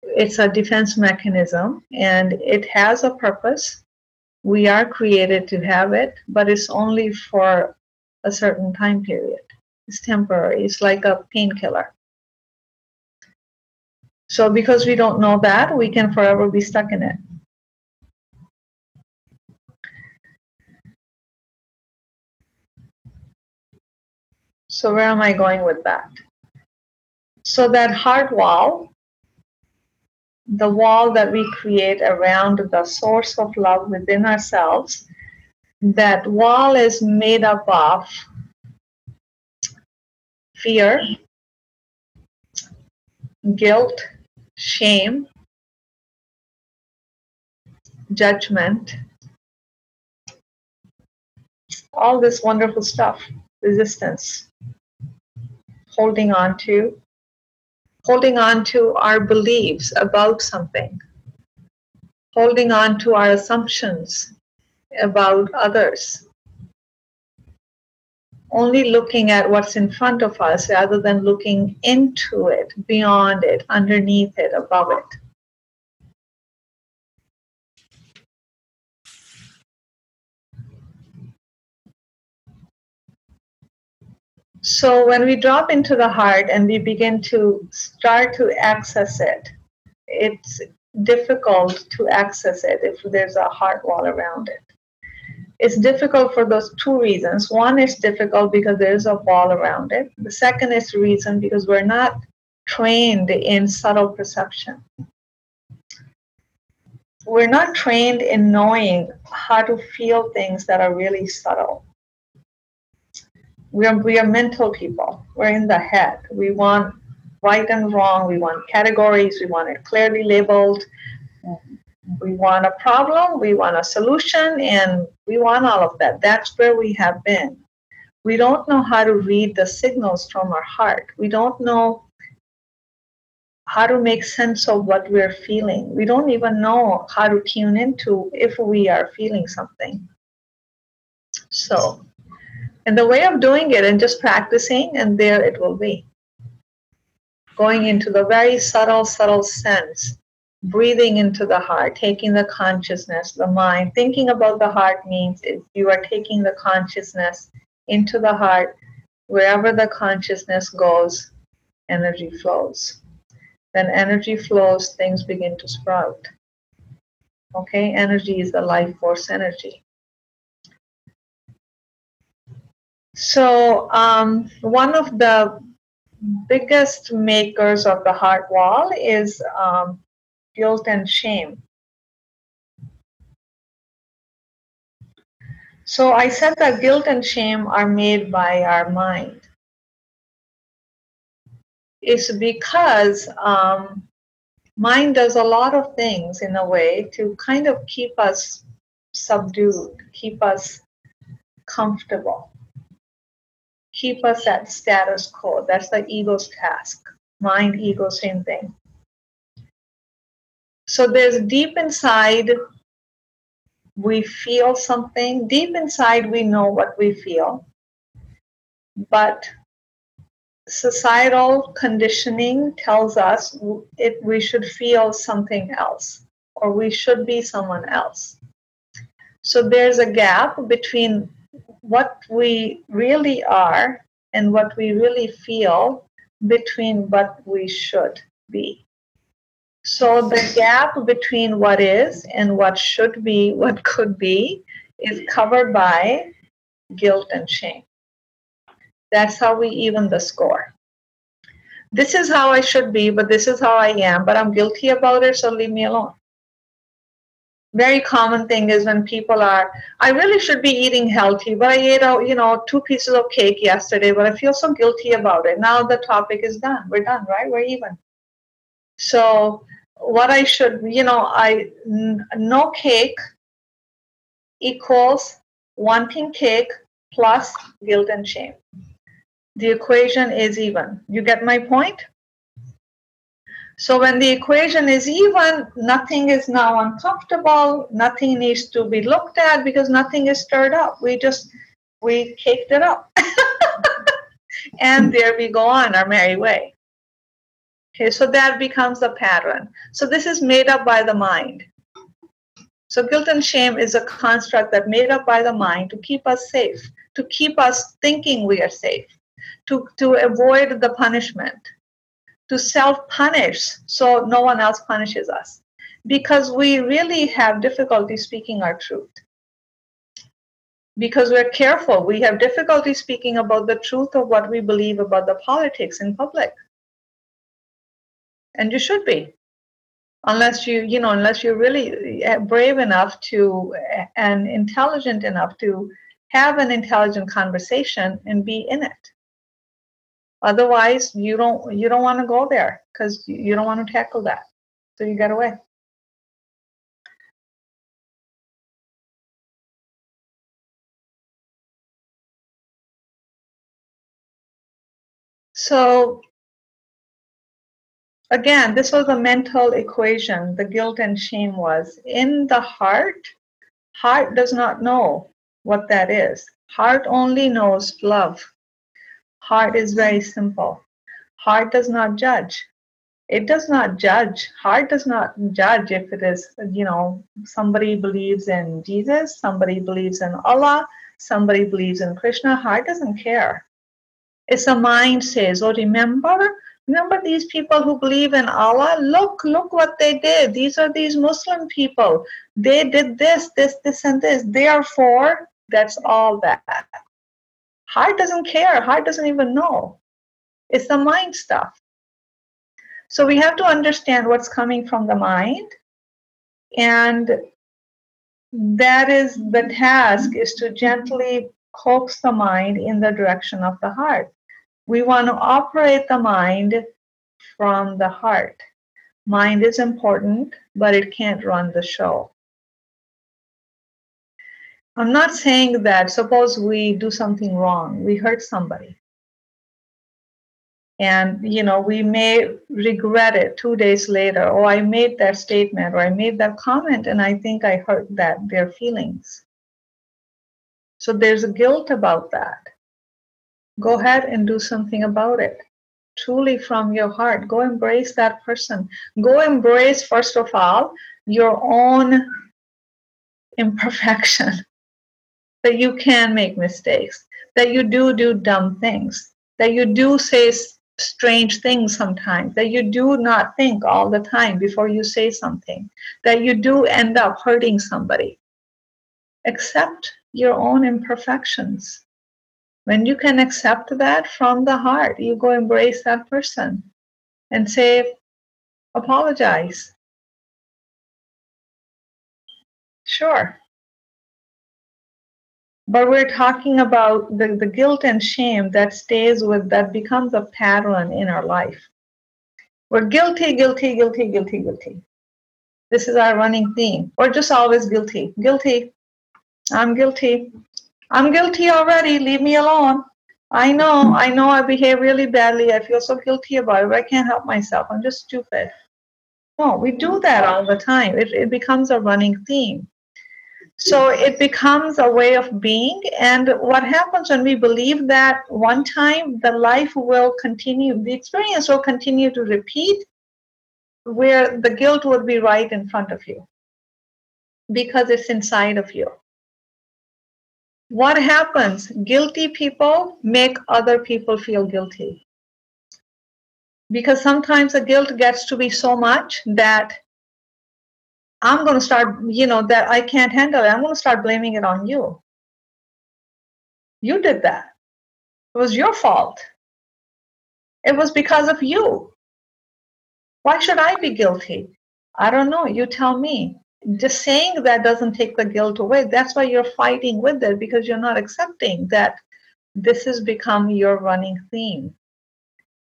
it's a defense mechanism and it has a purpose. We are created to have it, but it's only for a certain time period. It's temporary. It's like a painkiller. So because we don't know that, we can forever be stuck in it. So where am I going with that? So that heart wall, the wall that we create around the source of love within ourselves, that wall is made up of fear, guilt, shame, judgment, all this wonderful stuff, resistance, holding on to, holding on to our beliefs about something, holding on to our assumptions about others, only looking at what's in front of us rather than looking into it, beyond it, underneath it, above it. So when we drop into the heart and we begin to start to access it, it's difficult to access it if there's a heart wall around it. It's difficult for those two reasons. One is difficult because there's a wall around it. The second is reason because we're not trained in subtle perception. We're not trained in knowing how to feel things that are really subtle. We are, we are mental people. We're in the head. We want right and wrong. We want categories. We want it clearly labeled we want a problem, we want a solution, and we want all of that. That's where we have been. We don't know how to read the signals from our heart. We don't know how to make sense of what we're feeling. We don't even know how to tune into if we are feeling something. So, and the way of doing it and just practicing, and there it will be. Going into the very subtle, subtle sense breathing into the heart, taking the consciousness, the mind. Thinking about the heart means you are taking the consciousness into the heart. Wherever the consciousness goes, energy flows. Then energy flows, things begin to sprout. Okay, energy is the life force energy. So, um, one of the biggest makers of the heart wall is um, guilt and shame. So I said that guilt and shame are made by our mind. It's because um, mind does a lot of things in a way to kind of keep us subdued, keep us comfortable, keep us at status quo. That's the ego's task. Mind, ego, same thing. So there's deep inside, we feel something. Deep inside, we know what we feel. But societal conditioning tells us it, we should feel something else or we should be someone else. So there's a gap between what we really are and what we really feel between what we should be. So the gap between what is and what should be, what could be, is covered by guilt and shame. That's how we even the score. This is how I should be, but this is how I am, but I'm guilty about it, so leave me alone. Very common thing is when people are, I really should be eating healthy, but I ate out, you know, two pieces of cake yesterday, but I feel so guilty about it. Now the topic is done. We're done, right? We're even. So what I should, you know, I no cake equals wanting cake plus guilt and shame. The equation is even. You get my point? So when the equation is even, nothing is now uncomfortable, nothing needs to be looked at because nothing is stirred up. We just we caked it up. and there we go on our merry way. Okay, so that becomes a pattern. So this is made up by the mind. So guilt and shame is a construct that made up by the mind to keep us safe, to keep us thinking we are safe, to, to avoid the punishment, to self-punish so no one else punishes us. Because we really have difficulty speaking our truth. Because we're careful, we have difficulty speaking about the truth of what we believe about the politics in public and you should be. Unless you you know unless you're really eh, brave enough to eh, and intelligent enough to have an intelligent conversation and be in it. Otherwise you don't you don't want to go there because you don't want to tackle that. So you get away so Again, this was a mental equation, the guilt and shame was. In the heart, heart does not know what that is. Heart only knows love. Heart is very simple. Heart does not judge. It does not judge. Heart does not judge if it is, you know, somebody believes in Jesus, somebody believes in Allah, somebody believes in Krishna. Heart doesn't care. It's the mind says, oh, remember Remember these people who believe in Allah? Look, look what they did. These are these Muslim people. They did this, this, this, and this. Therefore, that's all that. Heart doesn't care. Heart doesn't even know. It's the mind stuff. So we have to understand what's coming from the mind. And that is the task is to gently coax the mind in the direction of the heart. We want to operate the mind from the heart. Mind is important, but it can't run the show. I'm not saying that suppose we do something wrong, we hurt somebody. And you know, we may regret it two days later. Oh, I made that statement or I made that comment and I think I hurt that their feelings. So there's a guilt about that go ahead and do something about it. Truly from your heart go embrace that person. Go embrace first of all your own imperfection that you can make mistakes that you do do dumb things that you do say strange things sometimes that you do not think all the time before you say something that you do end up hurting somebody. Accept your own imperfections when you can accept that from the heart, you go embrace that person and say, apologize. Sure. But we're talking about the, the guilt and shame that stays with, that becomes a pattern in our life. We're guilty, guilty, guilty, guilty, guilty. This is our running theme. We're just always guilty, guilty. I'm guilty. I'm guilty already. Leave me alone. I know, I know I behave really badly. I feel so guilty about it, but I can't help myself. I'm just stupid. No, we do that all the time. It, it becomes a running theme. So it becomes a way of being. And what happens when we believe that one time, the life will continue, the experience will continue to repeat, where the guilt would be right in front of you because it's inside of you what happens? Guilty people make other people feel guilty. Because sometimes the guilt gets to be so much that I'm going to start, you know, that I can't handle it. I'm going to start blaming it on you. You did that. It was your fault. It was because of you. Why should I be guilty? I don't know. You tell me just saying that doesn't take the guilt away. That's why you're fighting with it because you're not accepting that this has become your running theme.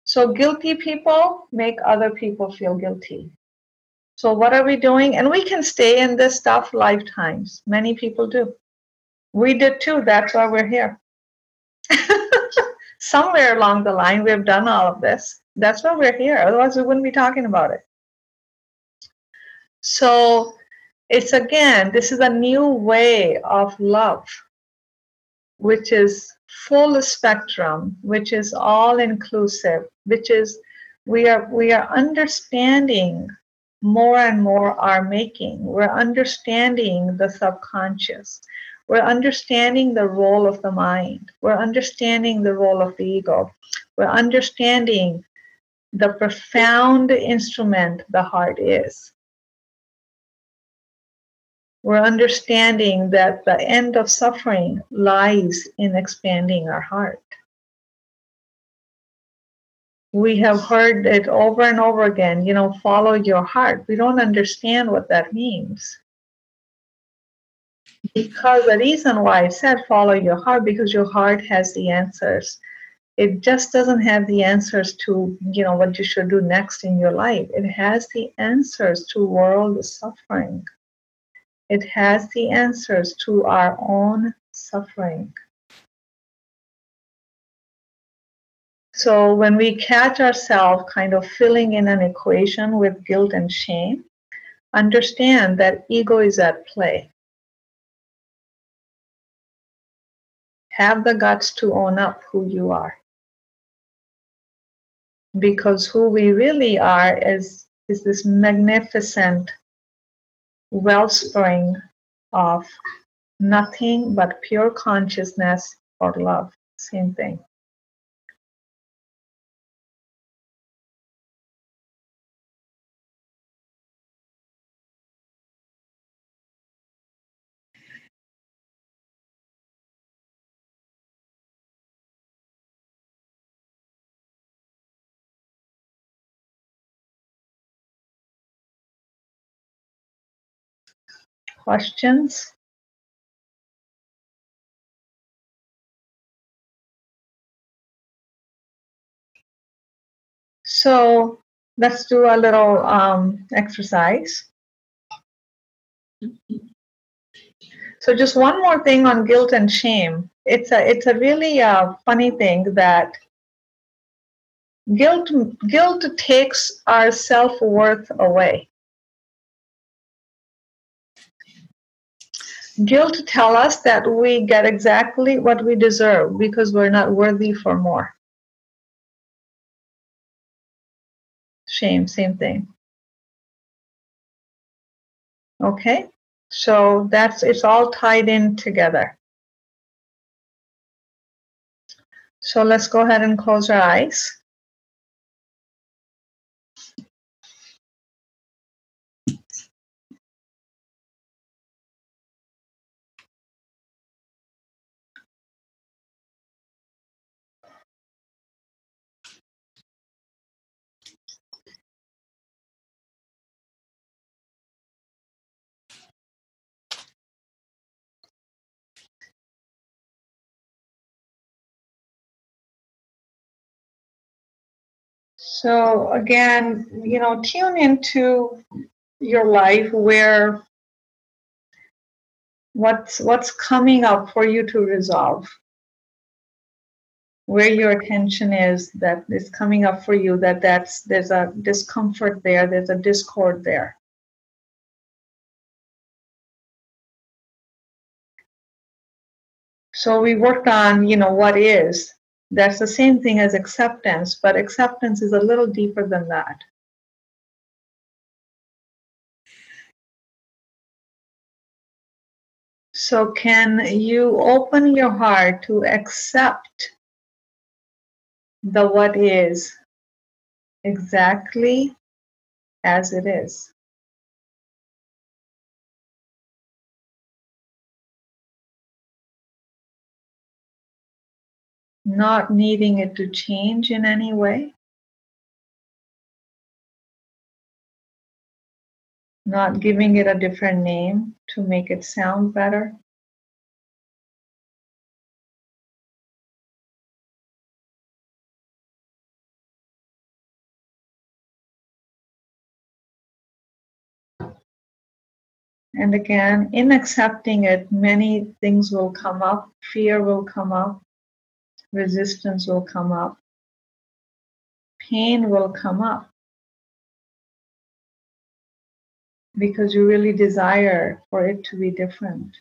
So, guilty people make other people feel guilty. So, what are we doing? And we can stay in this stuff lifetimes. Many people do. We did too. That's why we're here. Somewhere along the line, we've done all of this. That's why we're here. Otherwise, we wouldn't be talking about it. So, it's again, this is a new way of love, which is full spectrum, which is all inclusive, which is we are we are understanding more and more our making. We're understanding the subconscious. We're understanding the role of the mind. We're understanding the role of the ego. We're understanding the profound instrument the heart is we're understanding that the end of suffering lies in expanding our heart. We have heard it over and over again, you know, follow your heart. We don't understand what that means. Because the reason why I said follow your heart, because your heart has the answers. It just doesn't have the answers to, you know, what you should do next in your life. It has the answers to world suffering it has the answers to our own suffering. So when we catch ourselves kind of filling in an equation with guilt and shame, understand that ego is at play. Have the guts to own up who you are. Because who we really are is, is this magnificent wellspring of nothing but pure consciousness or love. Same thing. Questions? So let's do a little um, exercise. So just one more thing on guilt and shame. It's a it's a really uh, funny thing that guilt guilt takes our self worth away. Guilt tell us that we get exactly what we deserve because we're not worthy for more. Shame, same thing. Okay, so that's it's all tied in together. So let's go ahead and close our eyes. So again, you know, tune into your life where what's what's coming up for you to resolve. Where your attention is that is coming up for you that that's there's a discomfort there, there's a discord there. So we worked on, you know, what is, that's the same thing as acceptance, but acceptance is a little deeper than that. So, can you open your heart to accept the what is exactly as it is? Not needing it to change in any way, not giving it a different name to make it sound better. And again, in accepting it, many things will come up. Fear will come up resistance will come up, pain will come up because you really desire for it to be different.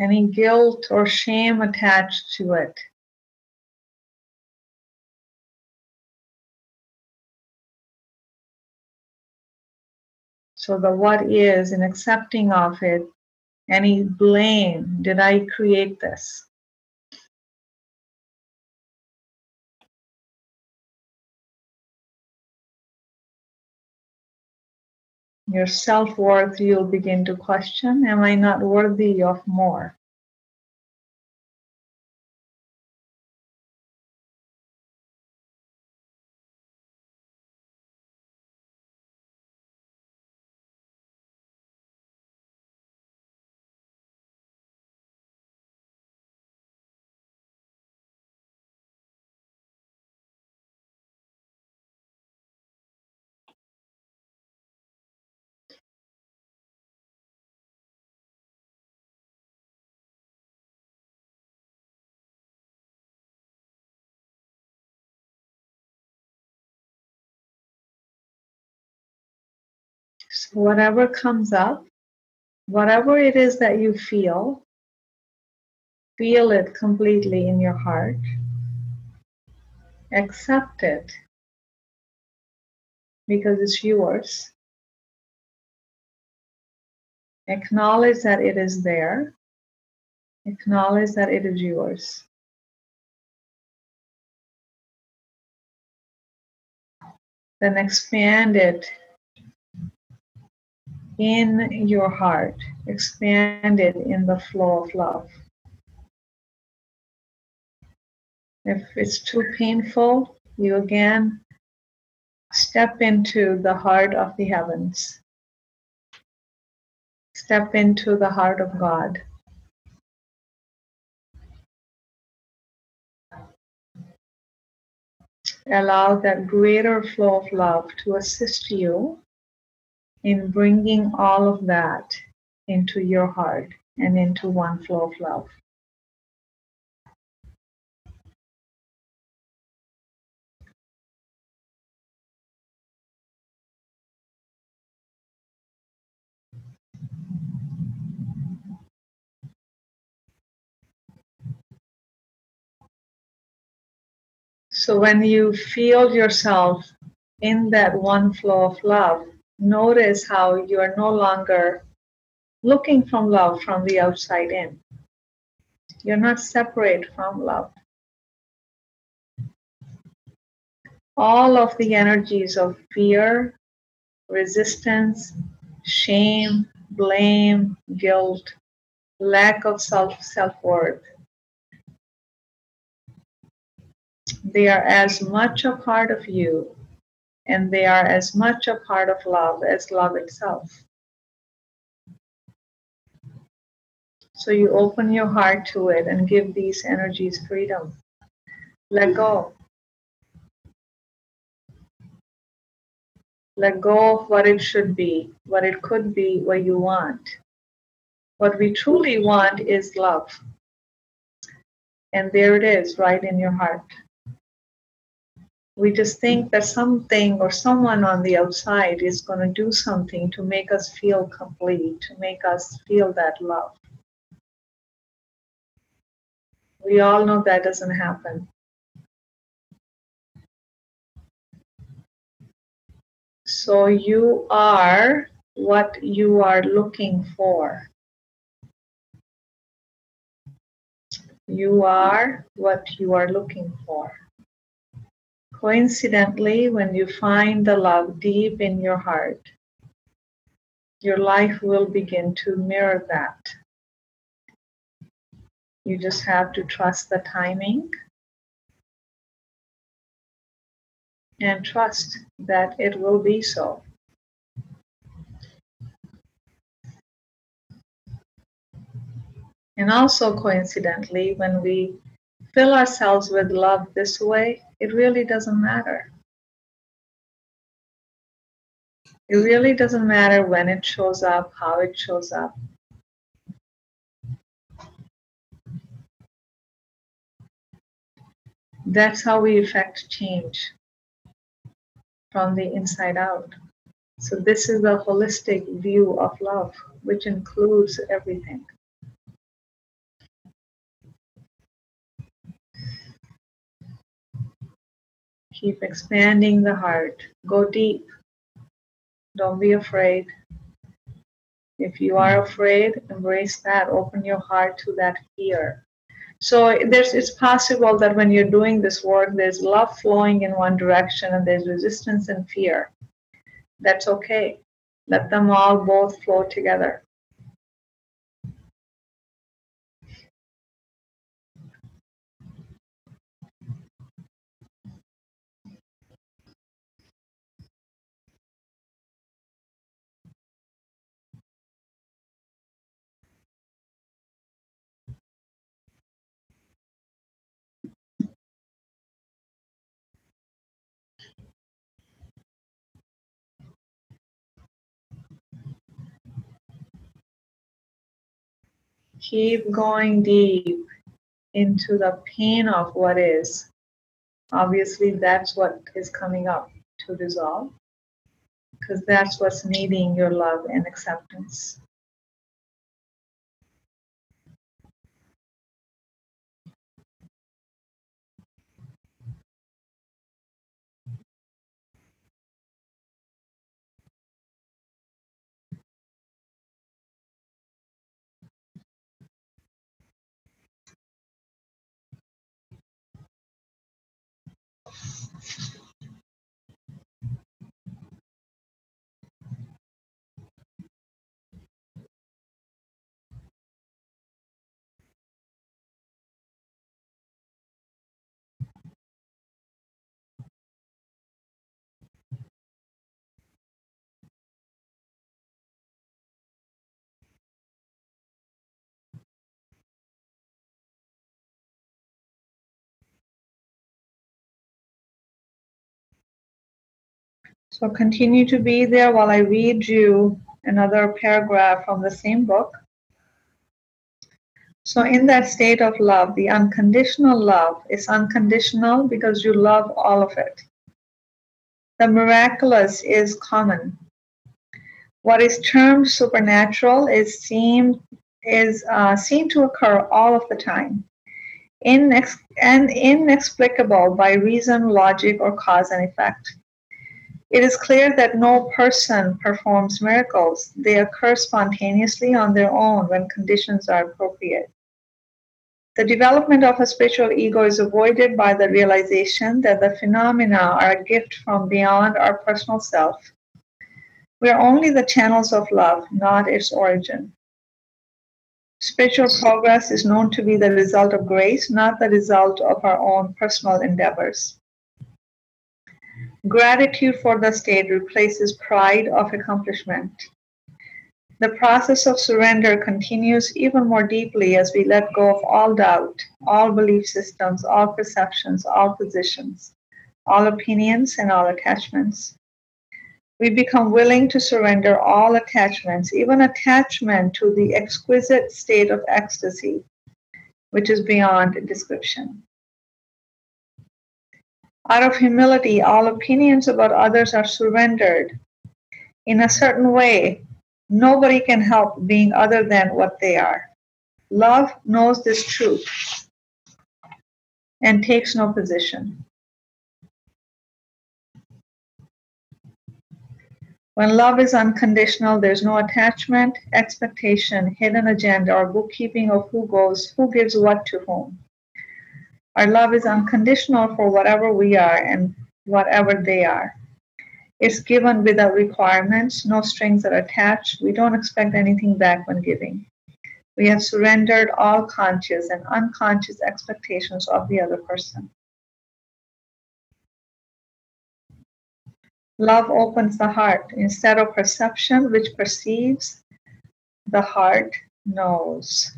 Any guilt or shame attached to it. So the what is in accepting of it, any blame, did I create this? Your self worth, you'll begin to question Am I not worthy of more? Whatever comes up, whatever it is that you feel, feel it completely in your heart. Accept it because it's yours. Acknowledge that it is there. Acknowledge that it is yours. Then expand it in your heart, expanded in the flow of love. If it's too painful, you again step into the heart of the heavens. Step into the heart of God. Allow that greater flow of love to assist you in bringing all of that into your heart and into one flow of love. So when you feel yourself in that one flow of love, notice how you are no longer looking from love from the outside in. You're not separate from love. All of the energies of fear, resistance, shame, blame, guilt, lack of self self worth They are as much a part of you and they are as much a part of love as love itself. So you open your heart to it and give these energies freedom. Let go. Let go of what it should be, what it could be, what you want. What we truly want is love. And there it is, right in your heart. We just think that something or someone on the outside is going to do something to make us feel complete, to make us feel that love. We all know that doesn't happen. So you are what you are looking for. You are what you are looking for. Coincidentally, when you find the love deep in your heart, your life will begin to mirror that. You just have to trust the timing and trust that it will be so. And also, coincidentally, when we fill ourselves with love this way, it really doesn't matter. It really doesn't matter when it shows up, how it shows up. That's how we effect change from the inside out. So, this is a holistic view of love, which includes everything. Keep expanding the heart. Go deep. Don't be afraid. If you are afraid, embrace that. Open your heart to that fear. So there's it's possible that when you're doing this work, there's love flowing in one direction and there's resistance and fear. That's okay. Let them all both flow together. Keep going deep into the pain of what is. Obviously, that's what is coming up to dissolve because that's what's needing your love and acceptance. So continue to be there while I read you another paragraph from the same book. So, in that state of love, the unconditional love is unconditional because you love all of it. The miraculous is common. What is termed supernatural is seen is uh, seen to occur all of the time, Inex- and inexplicable by reason, logic, or cause and effect. It is clear that no person performs miracles. They occur spontaneously on their own when conditions are appropriate. The development of a spiritual ego is avoided by the realization that the phenomena are a gift from beyond our personal self. We are only the channels of love, not its origin. Spiritual progress is known to be the result of grace, not the result of our own personal endeavors. Gratitude for the state replaces pride of accomplishment. The process of surrender continues even more deeply as we let go of all doubt, all belief systems, all perceptions, all positions, all opinions, and all attachments. We become willing to surrender all attachments, even attachment to the exquisite state of ecstasy, which is beyond description. Out of humility, all opinions about others are surrendered. In a certain way, Nobody can help being other than what they are. Love knows this truth and takes no position. When love is unconditional, there's no attachment, expectation, hidden agenda, or bookkeeping of who goes, who gives what to whom. Our love is unconditional for whatever we are and whatever they are. It's given without requirements, no strings are attached. We don't expect anything back when giving. We have surrendered all conscious and unconscious expectations of the other person. Love opens the heart. Instead of perception, which perceives, the heart knows.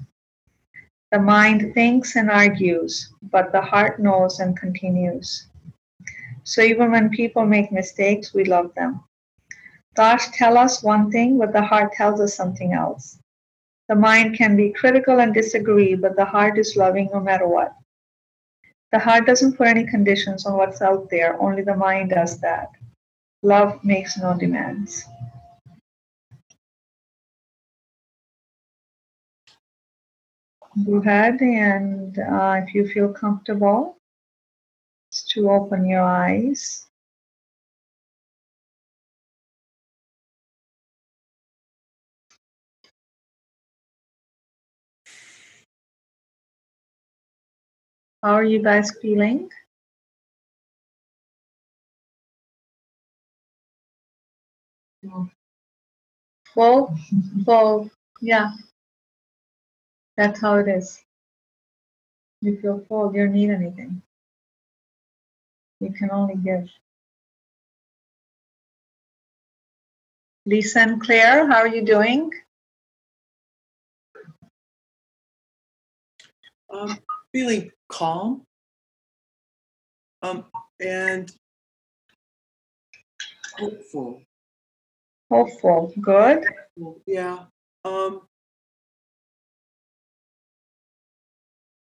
The mind thinks and argues, but the heart knows and continues. So even when people make mistakes, we love them. Thoughts tell us one thing, but the heart tells us something else. The mind can be critical and disagree, but the heart is loving no matter what. The heart doesn't put any conditions on what's out there, only the mind does that. Love makes no demands. Go ahead, and uh, if you feel comfortable, to open your eyes. How are you guys feeling? Full, full, yeah. That's how it is. You feel full, you don't need anything. You can only give. Lisa and Claire, how are you doing? Um, feeling calm um, and hopeful. Hopeful. Good. Yeah. Um,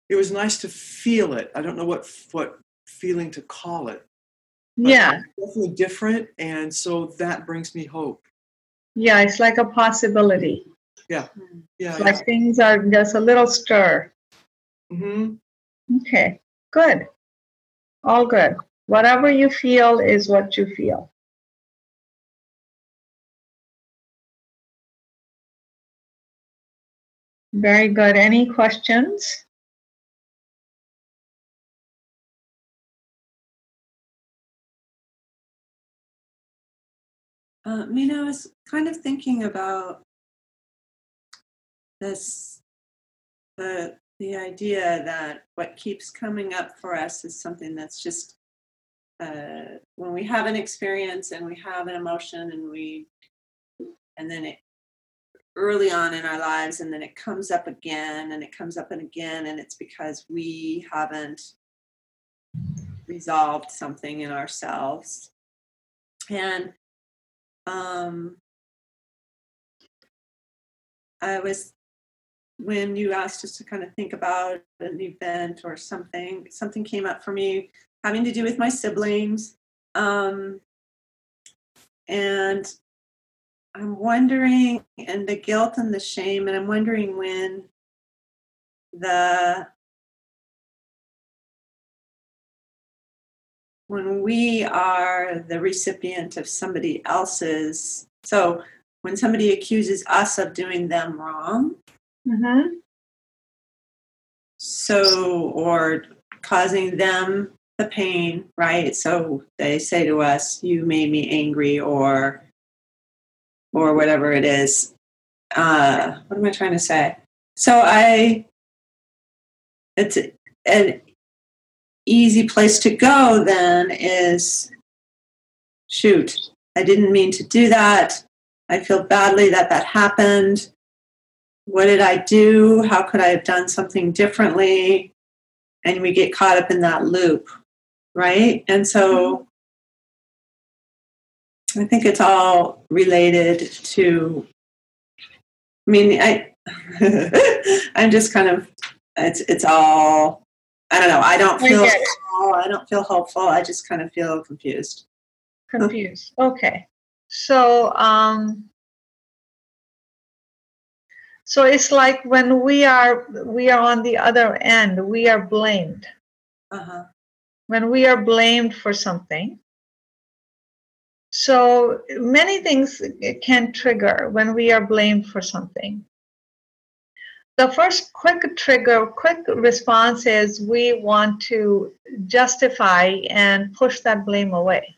it was nice to feel it. I don't know what what feeling to call it. Yeah. definitely different. And so that brings me hope. Yeah, it's like a possibility. Yeah. Yeah. It's yeah. like things are just a little stir. hmm Okay, good. All good. Whatever you feel is what you feel. Very good. Any questions? Uh, Mina, I was kind of thinking about this the the idea that what keeps coming up for us is something that's just uh, when we have an experience and we have an emotion and we and then it early on in our lives and then it comes up again and it comes up and again and it's because we haven't resolved something in ourselves. And um, I was when you asked us to kind of think about an event or something, something came up for me having to do with my siblings. Um, and I'm wondering, and the guilt and the shame, and I'm wondering when the when we are the recipient of somebody else's so when somebody accuses us of doing them wrong Mm-hmm. so or causing them the pain right? So they say to us you made me angry or or whatever it is. Uh what am i trying to say? So i it's an easy place to go then is shoot i didn't mean to do that. I feel badly that that happened. What did i do? How could i have done something differently? And we get caught up in that loop right? And so i think it's all related to i mean i i'm just kind of it's it's all i don't know i don't feel it. i don't feel hopeful i just kind of feel confused Confused. Okay. So, um, so it's like when we are we are on the other end, we are blamed. uh-huh When we are blamed for something. So many things can trigger when we are blamed for something. The first quick trigger, quick response is we want to justify and push that blame away.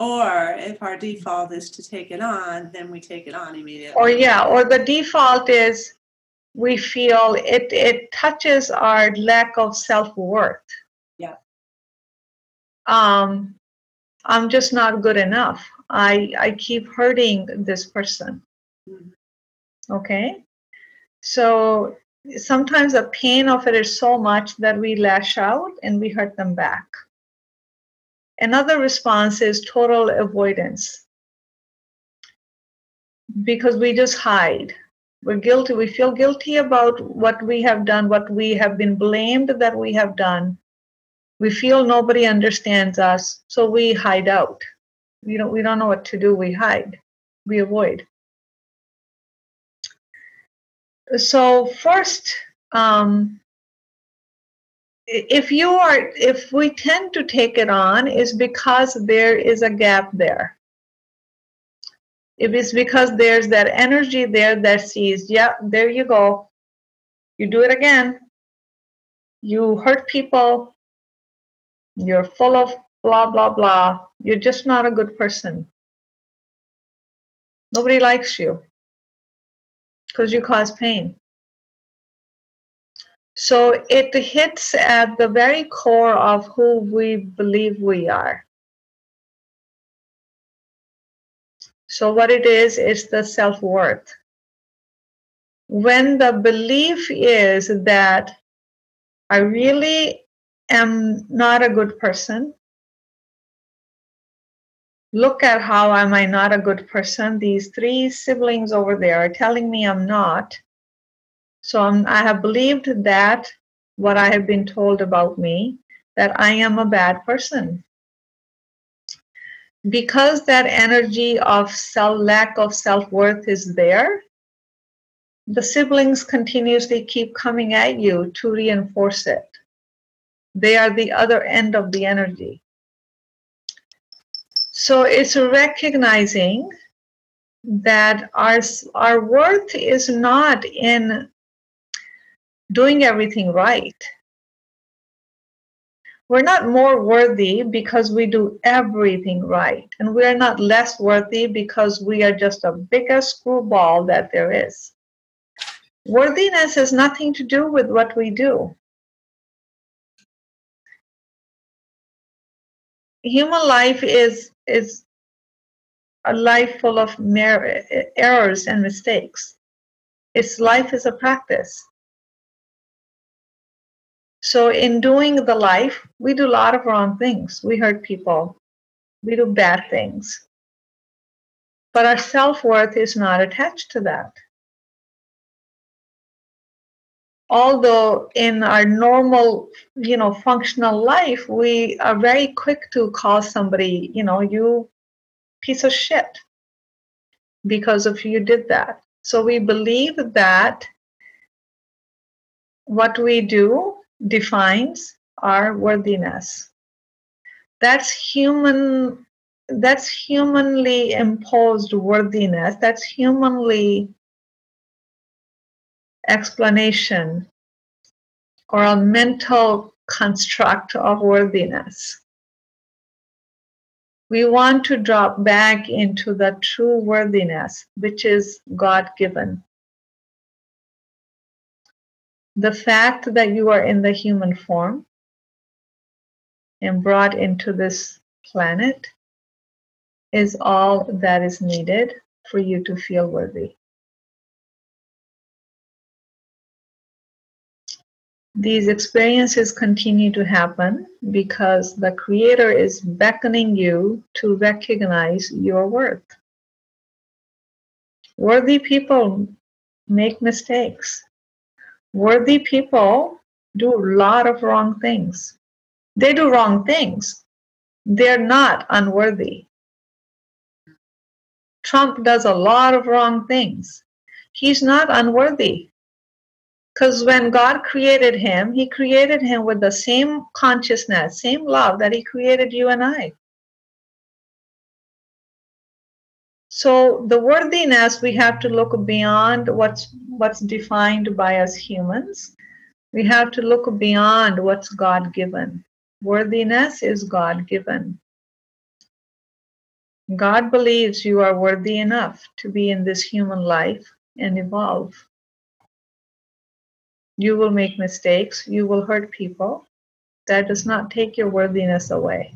or if our default is to take it on then we take it on immediately or yeah or the default is we feel it it touches our lack of self-worth Yeah. um i'm just not good enough i i keep hurting this person Mhm. Okay? So sometimes the pain of it is so much that we lash out and we hurt them back. Another response is total avoidance. Because we just hide. We're guilty we feel guilty about what we have done what we have been blamed that we have done. We feel nobody understands us so we hide out. We don't we don't know what to do we hide. We avoid so first um, if you are if we tend to take it on is because there is a gap there if it's because there's that energy there that sees, yeah, there you go. You do it again. You hurt people. You're full of blah, blah, blah. You're just not a good person. Nobody likes you because you cause pain. So it hits at the very core of who we believe we are. So, what it is, is the self worth. When the belief is that I really am not a good person, look at how am I not a good person. These three siblings over there are telling me I'm not. So I'm, I have believed that what I have been told about me, that I am a bad person because that energy of self lack of self-worth is there the siblings continuously keep coming at you to reinforce it they are the other end of the energy so it's recognizing that our our worth is not in doing everything right. We're not more worthy because we do everything right. And we're not less worthy because we are just a biggest screwball that there is. Worthiness has nothing to do with what we do human life is is a life full of mer- errors and mistakes its life is a practice so in doing the life, we do a lot of wrong things. We hurt people. We do bad things. But our self worth is not attached to that. Although in our normal, you know, functional life, we are very quick to call somebody, you know, you piece of shit because of you did that. So we believe that what we do defines our worthiness. That's human that's humanly imposed worthiness. That's humanly explanation or a mental construct of worthiness. We want to drop back into the true worthiness, which is God given. The fact that you are in the human form and brought into this planet is all that is needed for you to feel worthy. These experiences continue to happen because the Creator is beckoning you to recognize your worth. Worthy people make mistakes. Worthy people do a lot of wrong things. They do wrong things. They're not unworthy. Trump does a lot of wrong things. He's not unworthy. Because when God created him, he created him with the same consciousness, same love that he created you and I. So the worthiness we have to look beyond what's what's defined by us humans. We have to look beyond what's God given. Worthiness is God given. God believes you are worthy enough to be in this human life and evolve. You will make mistakes. You will hurt people. That does not take your worthiness away.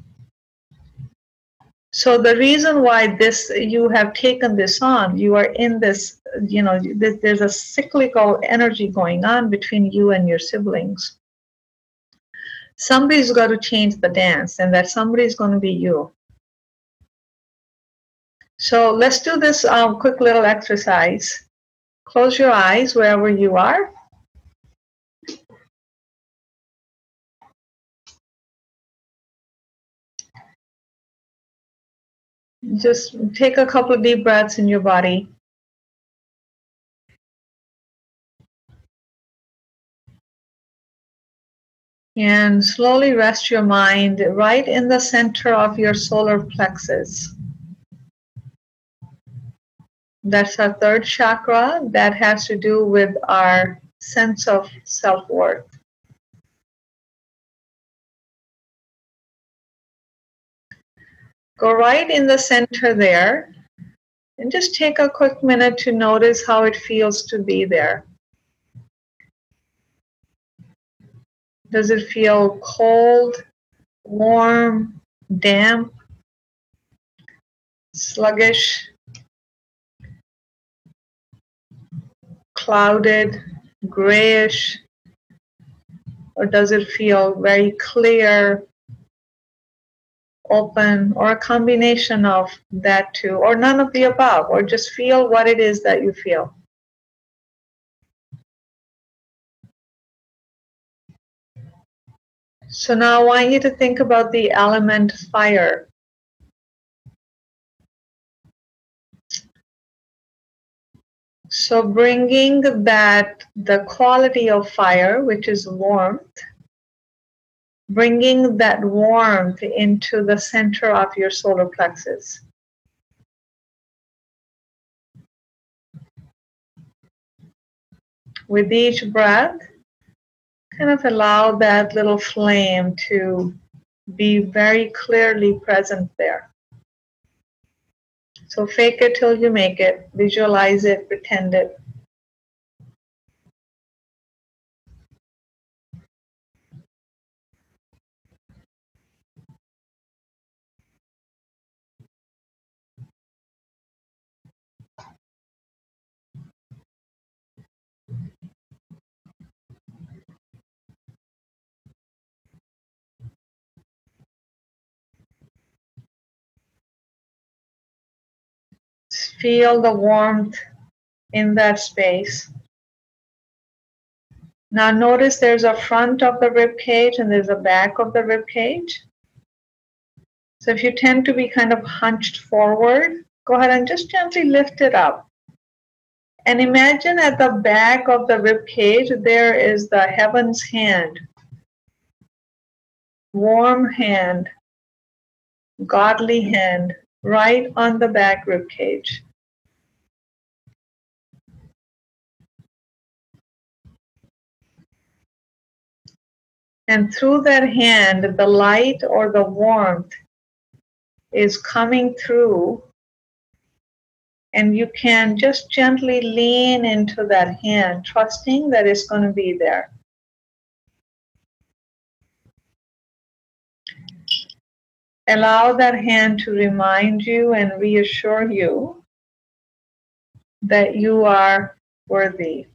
So the reason why this you have taken this on, you are in this, you know, there's a cyclical energy going on between you and your siblings. Somebody's got to change the dance, and that somebody is going to be you. So let's do this um, quick little exercise. Close your eyes wherever you are. Just take a couple of deep breaths in your body. And slowly rest your mind right in the center of your solar plexus. That's our third chakra that has to do with our sense of self worth. Go right in the center there and just take a quick minute to notice how it feels to be there. Does it feel cold, warm, damp, sluggish, clouded, grayish? Or does it feel very clear, open, or a combination of that two, or none of the above, or just feel what it is that you feel. So now I want you to think about the element fire. So bringing that, the quality of fire, which is warmth, bringing that warmth into the center of your solar plexus. With each breath, kind of allow that little flame to be very clearly present there. So fake it till you make it, visualize it, pretend it. Feel the warmth in that space. Now notice there's a front of the rib cage and there's a back of the rib cage. So if you tend to be kind of hunched forward, go ahead and just gently lift it up. And imagine at the back of the rib cage there is the heaven's hand. Warm hand, godly hand, right on the back rib cage. And through that hand, the light or the warmth is coming through. And you can just gently lean into that hand, trusting that it's going to be there. Allow that hand to remind you and reassure you that you are worthy.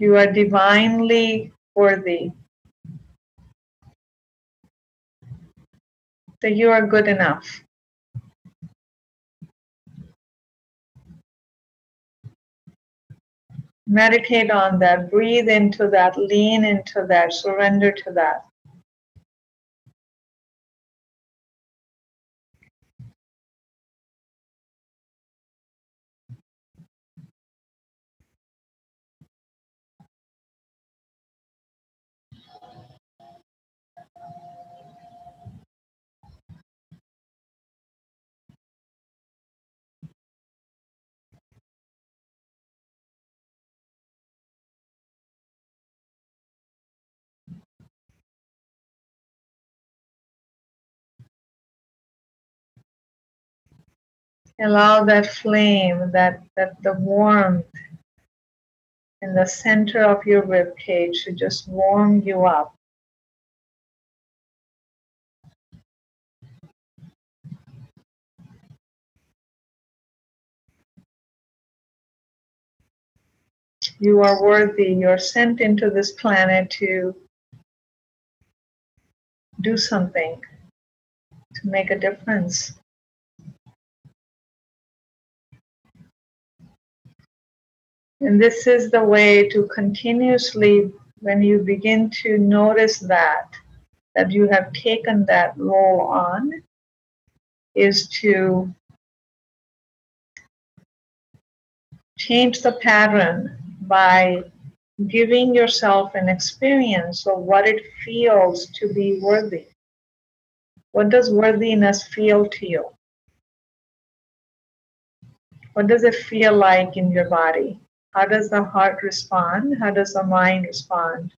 You are divinely worthy. That you are good enough. Meditate on that, breathe into that, lean into that, surrender to that. Allow that flame, that, that the warmth in the center of your rib cage to just warm you up. You are worthy. You're sent into this planet to do something, to make a difference. And this is the way to continuously, when you begin to notice that, that you have taken that role on, is to change the pattern by giving yourself an experience of what it feels to be worthy. What does worthiness feel to you? What does it feel like in your body? How does the heart respond? How does the mind respond?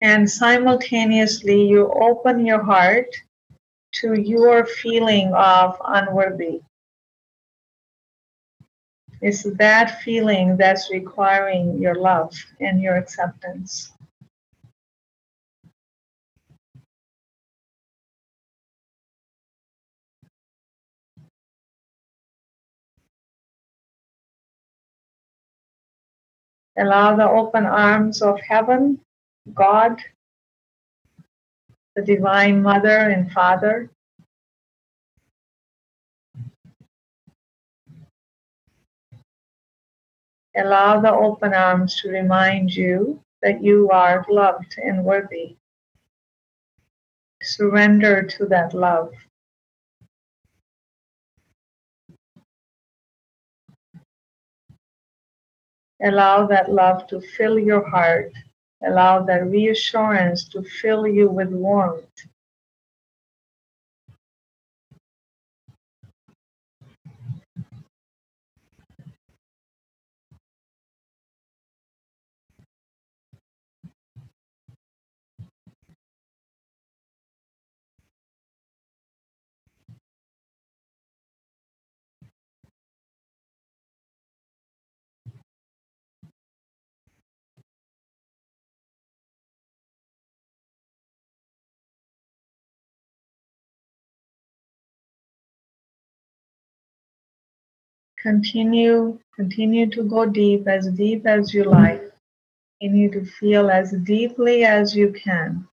And simultaneously, you open your heart to your feeling of unworthy. It's that feeling that's requiring your love and your acceptance. Allow the open arms of heaven, God, the Divine Mother and Father. Allow the open arms to remind you that you are loved and worthy. Surrender to that love. Allow that love to fill your heart. Allow that reassurance to fill you with warmth. Continue, continue to go deep, as deep as you like. Continue to feel as deeply as you can.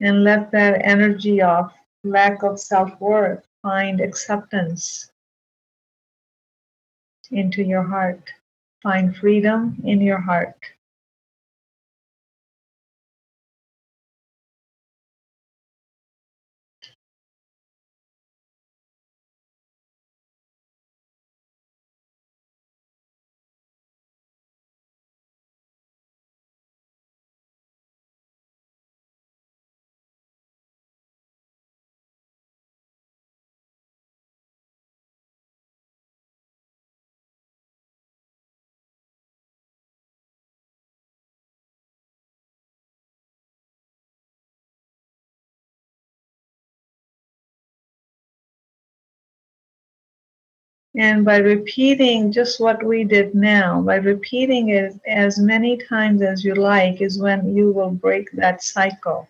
And let that energy of lack of self worth find acceptance into your heart. Find freedom in your heart. And by repeating just what we did now, by repeating it as many times as you like, is when you will break that cycle.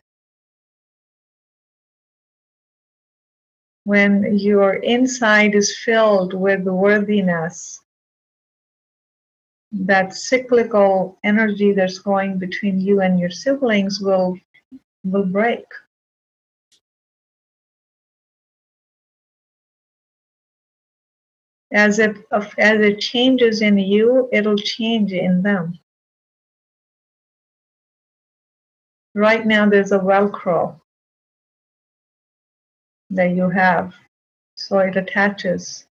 When your inside is filled with worthiness, that cyclical energy that's going between you and your siblings will will break. As it as it changes in you it'll change in them. Right now there's a velcro that you have. So it attaches.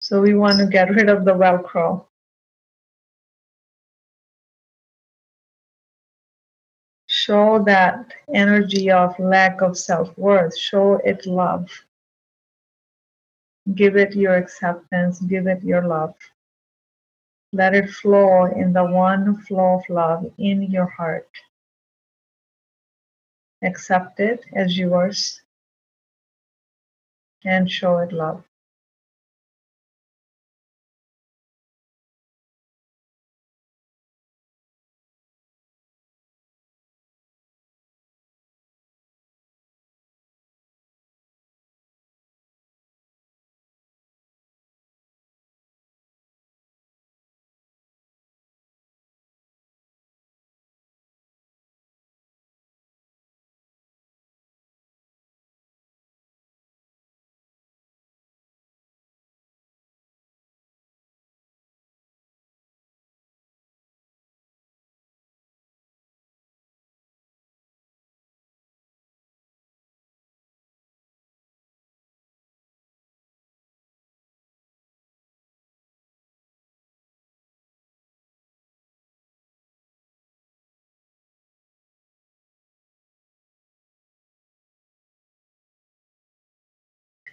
So we want to get rid of the velcro show that energy of lack of self worth, show it love. Give it your acceptance, give it your love. Let it flow in the one flow of love in your heart. Accept it as yours and show it love.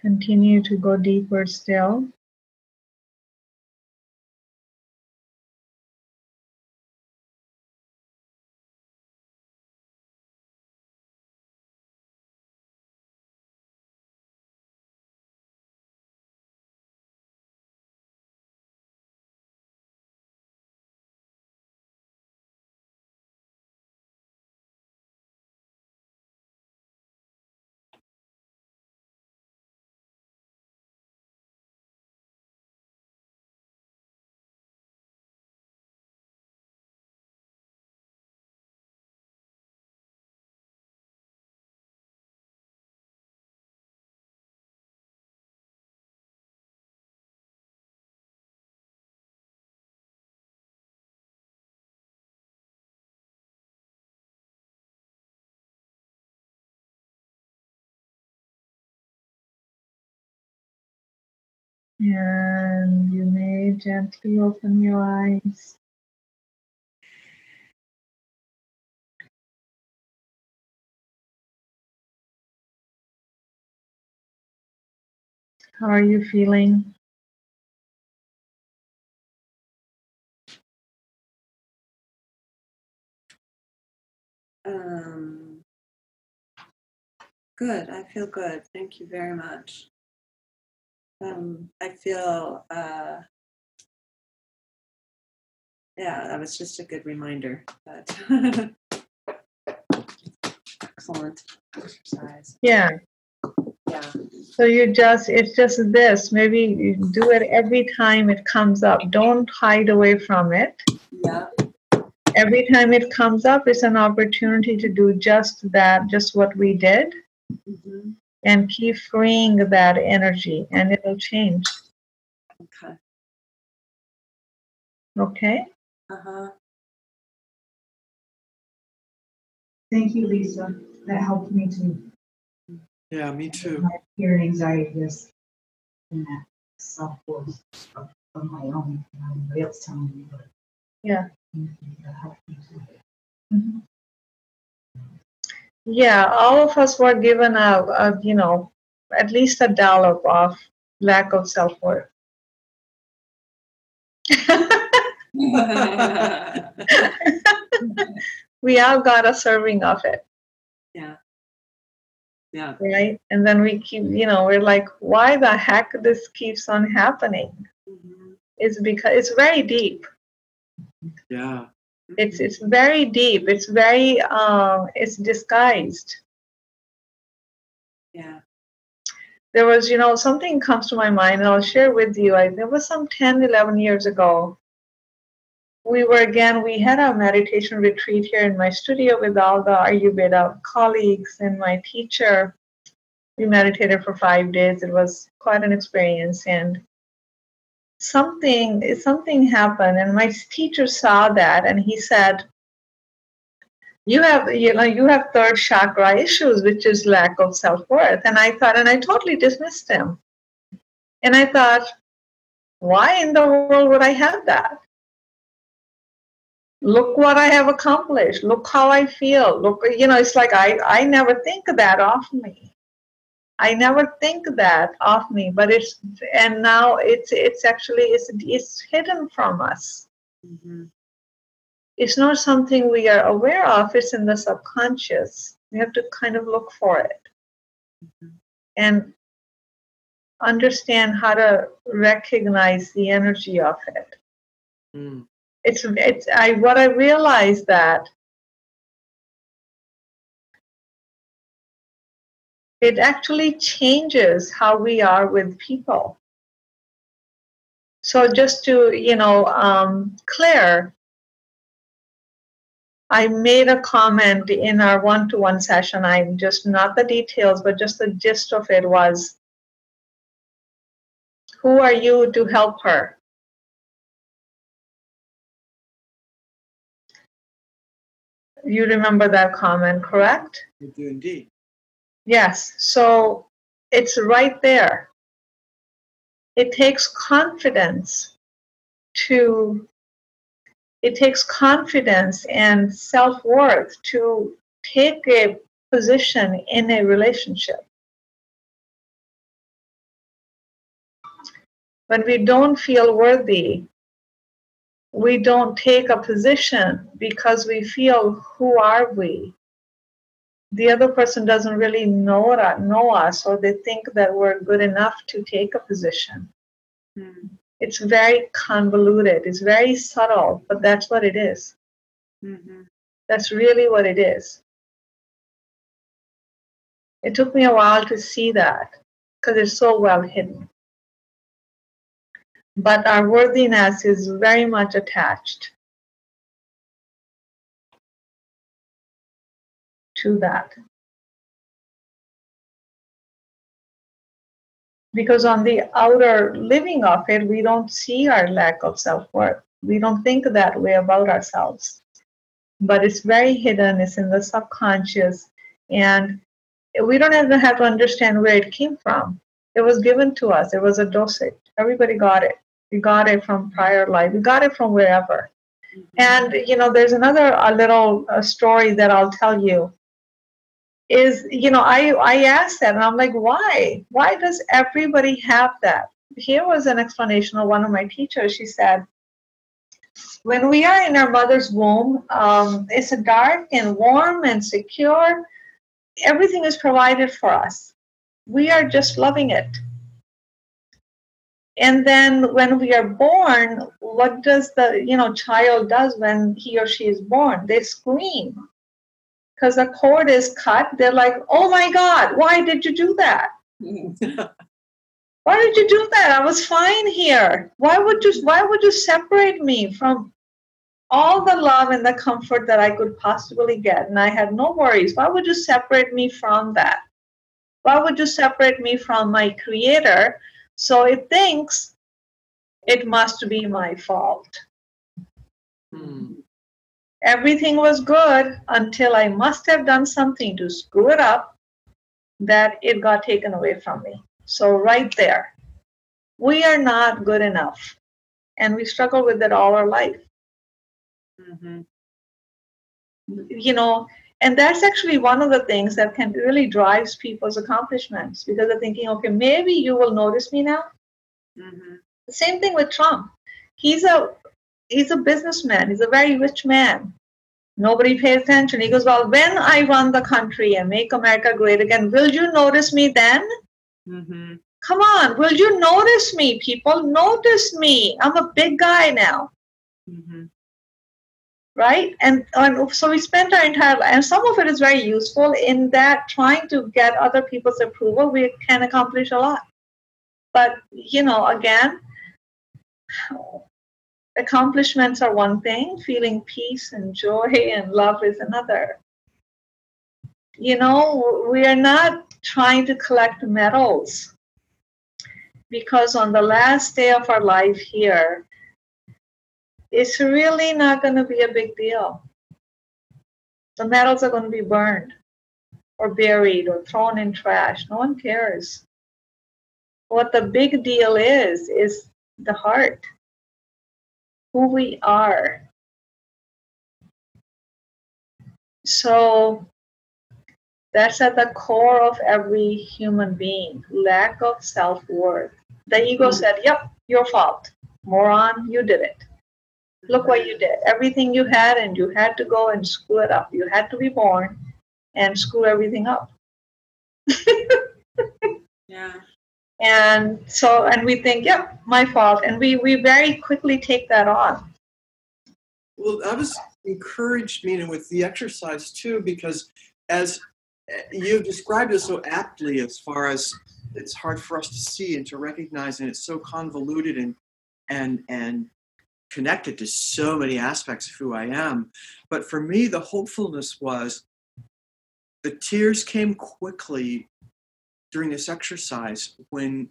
Continue to go deeper still. And you may gently open your eyes. How are you feeling? Um, good. I feel good. Thank you very much. Um, I feel, uh, yeah, that was just a good reminder. But excellent. exercise. Yeah. Yeah. So you just, it's just this. Maybe you do it every time it comes up. Don't hide away from it. Yeah. Every time it comes up, it's an opportunity to do just that, just what we did, hmm and keep freeing that energy, and it'll change. Okay. Okay? Uh-huh. Thank you, Lisa. That helped me too. Yeah, me too. my fear and anxiety just in that self worth of, of my own. Not anybody else telling me, but Yeah. that helped me too. Mhm. Yeah, all of us were given a, a, you know, at least a dollop of lack of self worth. we all got a serving of it, yeah. Yeah. Right? And then we keep, you know, we're like, why the heck this keeps on happening? Mhm. It's because it's very deep. Yeah. It's it's very deep. It's very um, it's disguised. yeah. there was you know something comes to my mind and i'll share with you I, there was some 10 11 years ago we were again we had a meditation retreat here in my studio with all the ayurveda colleagues and my teacher we meditated for five days it was quite an experience and something something happened and my teacher saw that and he said you have you know you have third chakra issues which is lack of self-worth. And i thought and i totally dismissed him. And i thought why in the world would i have that? Look what i have accomplished. Look how i feel. Look you know it's like i i never think of that of me i never think that of me but it's and now it's it's actually it's it's hidden from us Mhm. it's not something we are aware of it's in the subconscious we have to kind of look for it Mhm. and understand how to recognize the energy of it Mm. it's it's i what i realized that it actually changes how we are with people. So just to you know um, clear i made a comment in our one-to-one session. I'm just not the details but just the gist of it was who are you to help her? You remember that comment correct? I do indeed. Yes, so it's right there. It takes confidence to, it takes confidence and self worth to take a position in a relationship. When we don't feel worthy, we don't take a position because we feel, who are we? The other person doesn't really know, know us or they think that we're good enough to take a position. Mhm. It's very convoluted, it's very subtle, but that's what it is. Mhm. That's really what it is. It took me a while to see that because it's so well hidden. But our worthiness is very much attached to that. Because on the outer living of it, we don't see our lack of self worth. We don't think that way about ourselves. But it's very hidden, it's in the subconscious, and we don't even have to understand where it came from. It was given to us, it was a dosage. Everybody got it. We got it from prior life, we got it from wherever. And you know, there's another a little uh, story that I'll tell you. Is you know, I I asked that, and I'm like, why? Why does everybody have that? Here was an explanation of one of my teachers. She said, when we are in our mother's womb, um, it's a dark and warm and secure. Everything is provided for us. We are just loving it. And then when we are born, what does the you know child does when he or she is born? They scream because the cord is cut, they're like, oh my God, why did you do that? Why did you do that? I was fine here. Why would you why would you separate me from all the love and the comfort that I could possibly get? And I had no worries. Why would you separate me from that? Why would you separate me from my creator? So it thinks it must be my fault. Hmm. Everything was good until I must have done something to screw it up that it got taken away from me. So, right there, we are not good enough. And we struggle with it all our life. Mhm. You know, and that's actually one of the things that can really drives people's accomplishments because they're thinking, okay, maybe you will notice me now. Mhm. The same thing with Trump. He's a he's a businessman. He's a very rich man. Nobody pays attention. He goes, Well, when I run the country and make America great again, will you notice me then? Mhm. Come on, will you notice me, people? Notice me. I'm a big guy now, Mhm. right? And, and so we spent our entire life, and some of it is very useful in that trying to get other people's approval, we can accomplish a lot. But, you know, again, accomplishments are one thing, feeling peace and joy and love is another. You know, we are not trying to collect medals because on the last day of our life here, it's really not going to be a big deal. The medals are going to be burned or buried or thrown in trash. No one cares. What the big deal is, is the heart, who we are. So that's at the core of every human being lack of self worth. The ego mm-hmm. said, Yep, your fault. Moron, you did it. Look what you did. Everything you had, and you had to go and screw it up. You had to be born and screw everything up. Yeah. And so, and we think, Yep, my fault. And we, we very quickly take that on. Well, that was encouraged, Mina, with the exercise too, because as eh, you've described it so aptly, as far as it's hard for us to see and to recognize, and it's so convoluted and and and connected to so many aspects of who I am. But for me, the hopefulness was the tears came quickly during this exercise when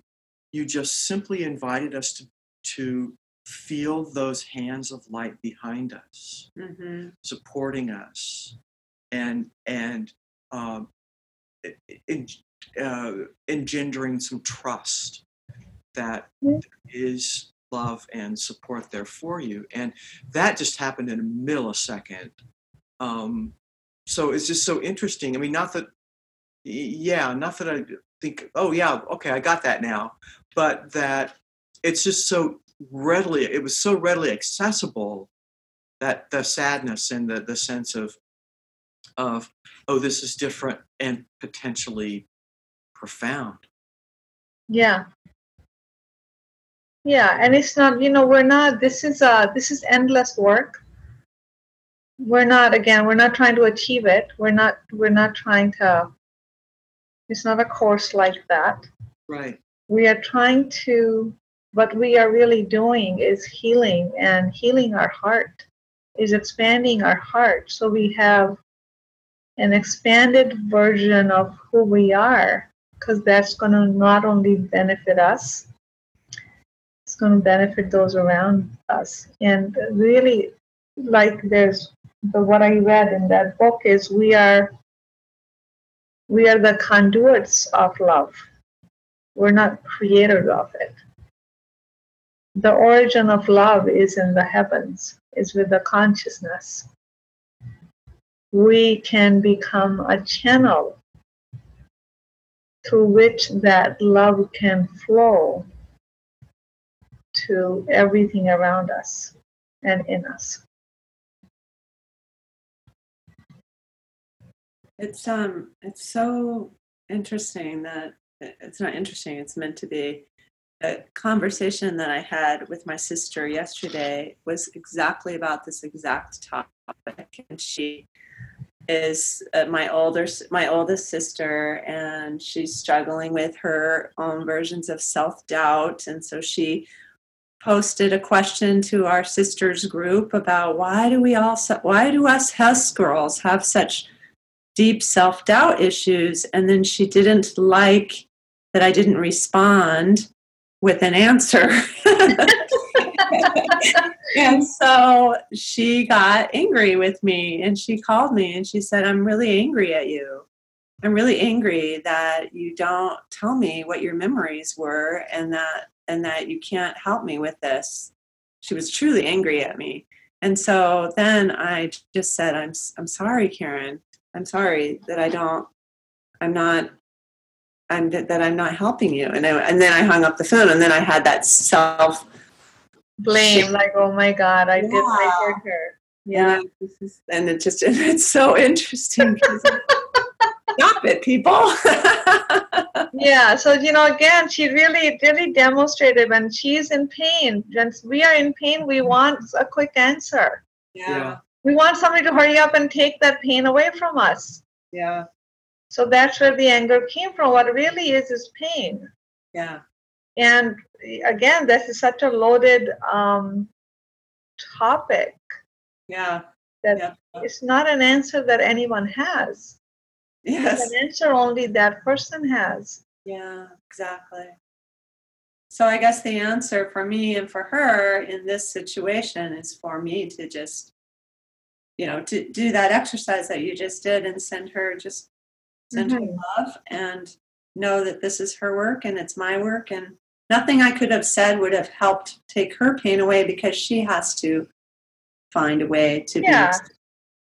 you just simply invited us to to feel those hands of light behind us Mhm. supporting us and and um, en- uh, engendering some trust that is love and support there for you. And that just happened in a millisecond. Um, so it's just so interesting. I mean not that yeah not that i think oh yeah okay i got that now but that it's just so readily it was so readily accessible that the sadness and the, the sense of of oh this is different and potentially profound Yeah. Yeah, and it's not, you know, we're not this is uh this is endless work. We're not again, we're not trying to achieve it. We're not we're not trying to it's not a course like that. right. We are trying to what we are really doing is healing and healing our heart is expanding our heart. So we have an expanded version of who we are because that's going to not only benefit us it's going to benefit those around us. And really like there's the what i read in that book is we are we are the conduits of love. We're not creators of it. The origin of love is in the heavens is with the consciousness. We can become a channel through which that love can flow to everything around us and in us. It's um it's so interesting that it's not interesting, it's meant to be. The conversation that I had with my sister yesterday was exactly about this exact topic. And she is uh, my older my oldest sister and she's struggling with her own versions of self-doubt and so she posted a question to our sisters group about why do we all why do us Hess girls have such deep self-doubt issues and then she didn't like that I didn't respond with an answer and so she got angry with me and she called me and she said, I'm really angry at you. I'm really angry that you don't tell me what your memories were and that and that you can't help me with this. She was truly angry at me. And so then I just said, I'm I'm sorry, Karen. I'm sorry that I don't I'm not I'm that, that I'm not helping you. And I, and then I hung up the phone and then I had that self Blame, like, oh my God, I did, I Yeah. hurt her. Yeah. And, this is, and it just it's so interesting. Stop it, people. Yeah. So, you know, again, she really, really demonstrated when she's in pain, when we are in pain, we want a quick answer. yeah, We want somebody to hurry up and take that pain away from us. yeah, So that's where the anger came from. What it really is is pain. yeah, And again, this is such a loaded um, topic yeah. that yeah. it's not an answer that anyone has. It's Yes. an answer only that person has. Yeah, exactly. So I guess the answer for me and for her in this situation is for me to just, you know, to do that exercise that you just did and send her just send her Mhm. love and know that this is her work and it's my work and nothing I could have said would have helped take her pain away because she has to find a way to Yeah. be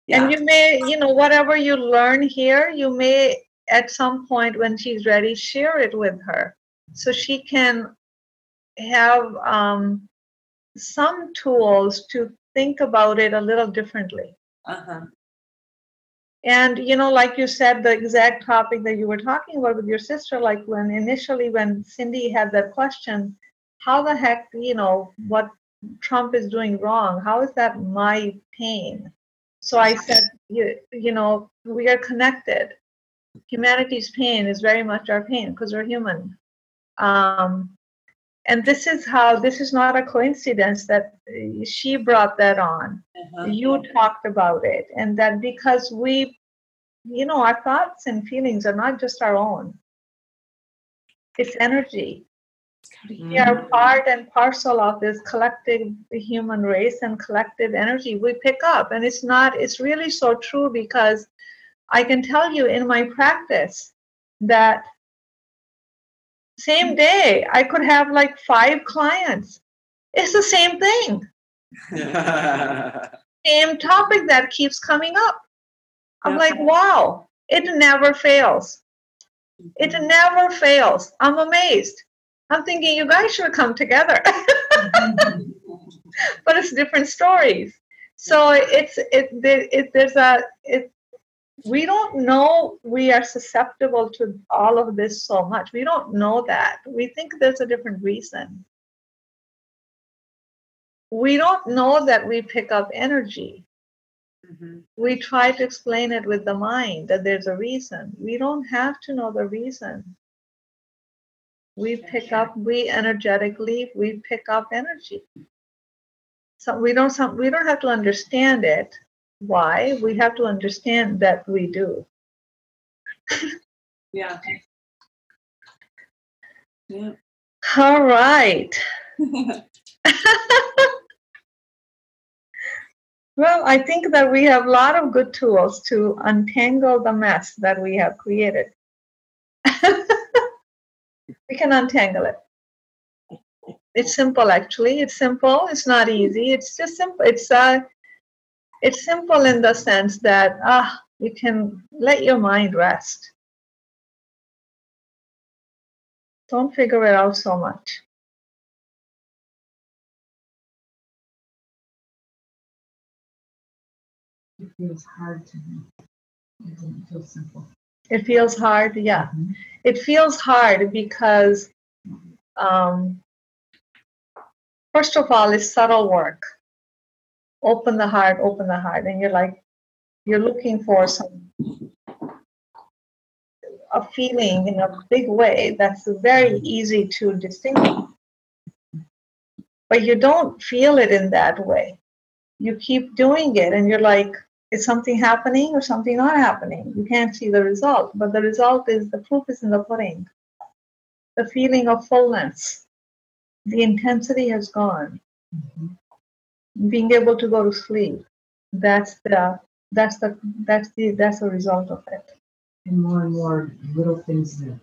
yeah. And you may, you know, whatever you learn here, you may at some point when she's ready share it with her so she can have um, some tools to think about it a little differently. Uh-huh. And you know, like you said, the exact topic that you were talking about with your sister, like when initially when Cindy had that question, how the heck, you know, what Trump is doing wrong? How is that my pain? So I said, you, you know, we are connected. Humanity's pain is very much our pain because we're human. Um, and this is how this is not a coincidence that she brought that on. Uh-huh. you talked about it and that because we you know our thoughts and feelings are not just our own. It's energy. We are part and parcel of this collective human race and collective energy we pick up. And it's not it's really so true because i can tell you in my practice that same day i could have like five clients it's the same thing same topic that keeps coming up. I'm Yeah. like, wow, it never fails. It mm-hmm. never fails. I'm amazed. I'm thinking you guys should come together, mm-hmm. but it's different stories. So it's it, there, it there's a it. We don't know we are susceptible to all of this so much. We don't know that. We think there's a different reason. We don't know that we pick up energy Mhm. we try to explain it with the mind that there's a reason. We don't have to know the reason. We pick up, we energetically, we pick up energy. So we don't we don't have to understand it. Why? We have to understand that we do. Yeah. Yeah. All right. Well, I think that we have a lot of good tools to untangle the mess that we have created. we can untangle it. It's simple, actually. It's simple. It's not easy. It's just simple. It's uh, it's simple in the sense that ah, you can let your mind rest. Don't figure it out so much. It feels hard to me. It doesn't feel simple. It feels hard, yeah. It feels hard because, um, first of all, it's subtle work. Open the heart, open the heart. And you're like, you're looking for some a feeling in a big way that's very easy to distinguish. But you don't feel it in that way. You keep doing it and you're like, is something happening or something not happening? You can't see the result, but the result is the proof is in the pudding. The feeling of fullness, the intensity has gone. Mm-hmm. Being able to go to sleep, that's the that's the that's the that's the result of it. And more and more little things that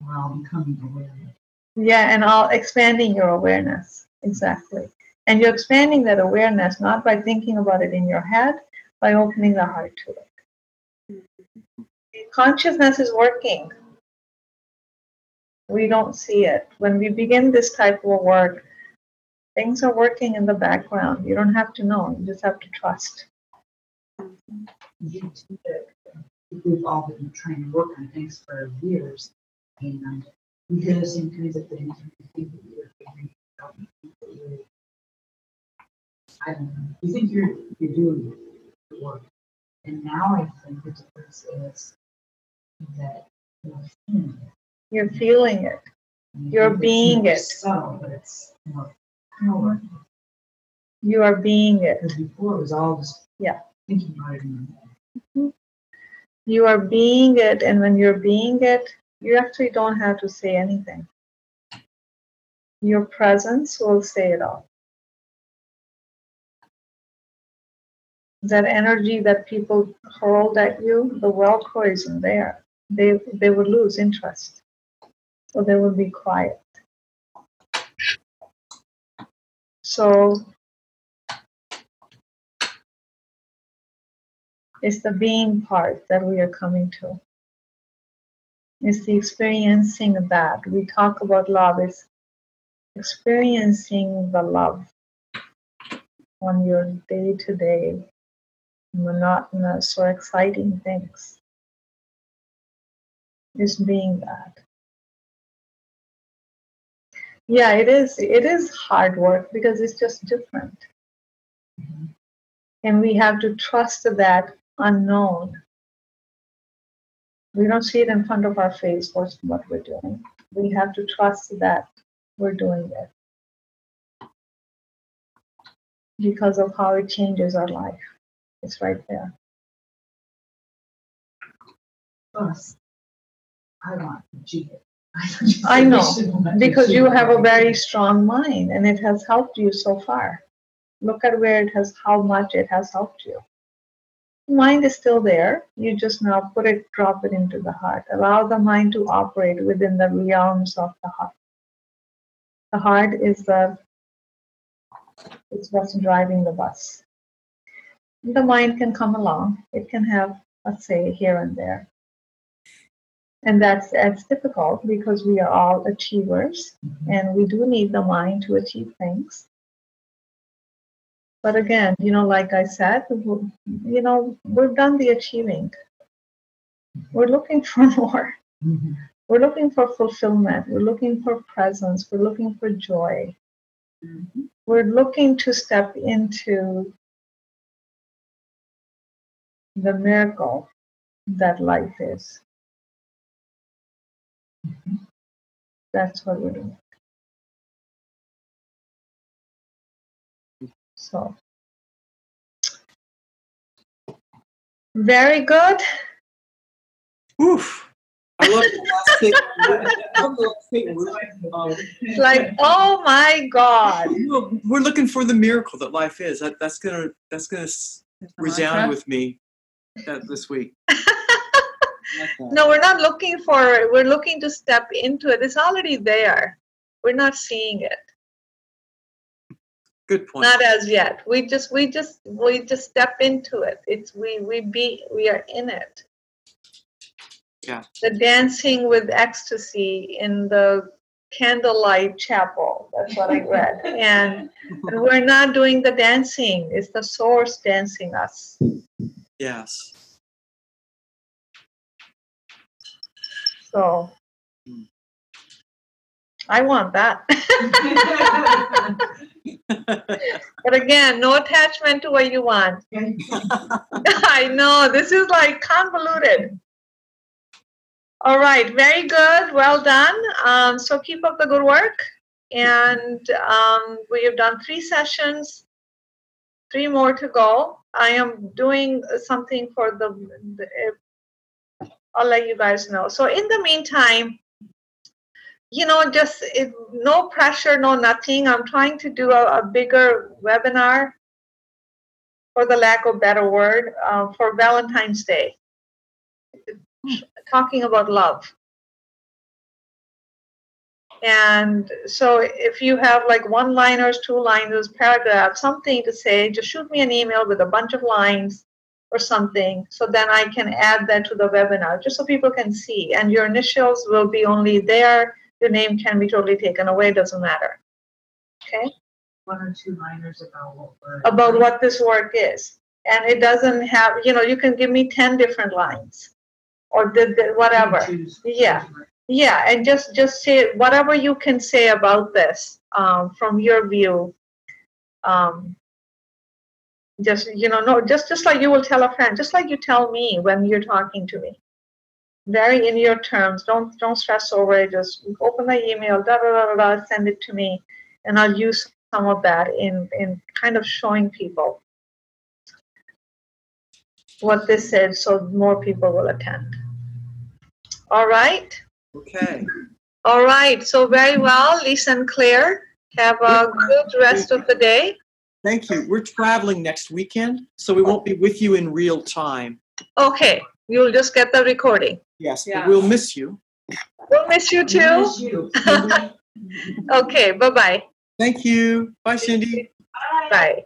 we're all becoming aware of. Yeah, and all expanding your awareness. Exactly. And you're expanding that awareness not by thinking about it in your head, by opening the heart to it. Consciousness is working. We don't see it. When we begin this type of work, things are working in the background. You don't have to know, you just have to trust. You We've all been trying to work on things for years, and we hear the same kinds of things. and we think that we're figuring it out, we think that we're- I don't know. You think you're you're doing the work, and now I think the difference is that you're feeling it. You're feeling it. You're being it. Subtle, but it's more power. You are being it. Because before it was all just Yeah. thinking about it head. Mm-hmm. You are being it, and when you're being it, you actually don't have to say anything. Your presence will say it all. That energy that people hurled at you, the Velcro isn't there. They they would lose interest, so they would be quiet. So it's the being part that we are coming to. It's the experiencing that. We talk about love, it's experiencing the love on your day to day, monotonous or exciting things. Is being that. Yeah, it is. It is hard work because it's just different. And we have to trust that unknown. We don't see it in front of our face, what's what we're doing. We have to trust that we're doing it because of how it changes our life. It's right there. Plus, I want it. I know, Because you have a very strong mind and it has helped you so far. Look at where it has, how much it has helped you. Mind is still there. You just now put it, drop it into the heart. Allow the mind to operate within the realms of the heart. The heart is the it's what's driving the bus. The mind can come along. It can have, let's say, here and there. And that's that's difficult because we are all achievers and we do need the mind to achieve things. But again, you know, like I said, you know, we've done the achieving. We're looking for more. Mhm. We're looking for fulfillment. We're looking for presence. We're looking for joy. Mhm. We're looking to step into the miracle that life is. That's what we're doing. So, very good. Oof. I love the last statement. I love the last statement. It's like, oh, oh my God. we're looking for the miracle that life is. That, that's gonna that's gonna s- resound with me that this week. That. No, we're not looking for it. We're looking to step into it. It's already there. We're not seeing it. Good point. Not as yet. We just we just we just step into it. It's we we be we are in it. Yeah. The dancing with ecstasy in the candlelight chapel. That's what I read. and, and we're not doing the dancing. It's the source dancing us. Yes. So. I want that. But again, no attachment to what you want. I know, this is like convoluted. All right, very good, well done. Um, so keep up the good work. And um, we have done three sessions, three more to go. I am doing something for the, the I'll let you guys know. So in the meantime, you know, just it, no pressure, no nothing. I'm trying to do a, a bigger webinar for the lack of better word, uh, for Valentine's Day, talking about love. And so if you have like one liners, two liners, paragraphs, something to say, just shoot me an email with a bunch of lines or something. So then I can add that to the webinar, just so people can see. And your initials will be only there. Your name can be totally taken away, doesn't matter. Okay? One or two liners about what about what this work is. And it doesn't have, you know, you can give me 10 different lines or the, the, whatever. Yeah. Yeah, and just just say whatever you can say about this um, from your view. Um, just you know, no, just just like you will tell a friend, just like you tell me when you're talking to me. Very in your terms. Don't don't stress over it. Just open the email, da da da da, send it to me, and I'll use some of that in in kind of showing people what this is, so more people will attend. All right. Okay. All right, so very well, Lisa and Claire. Have a good rest of the day. Thank you. We're traveling next weekend, so we won't be with you in real time. Okay, you'll just get the recording. Yes, Yeah. but we'll miss you. We'll miss you We too. miss you. Okay, bye-bye. Thank you. Bye, Cindy. Bye. Bye.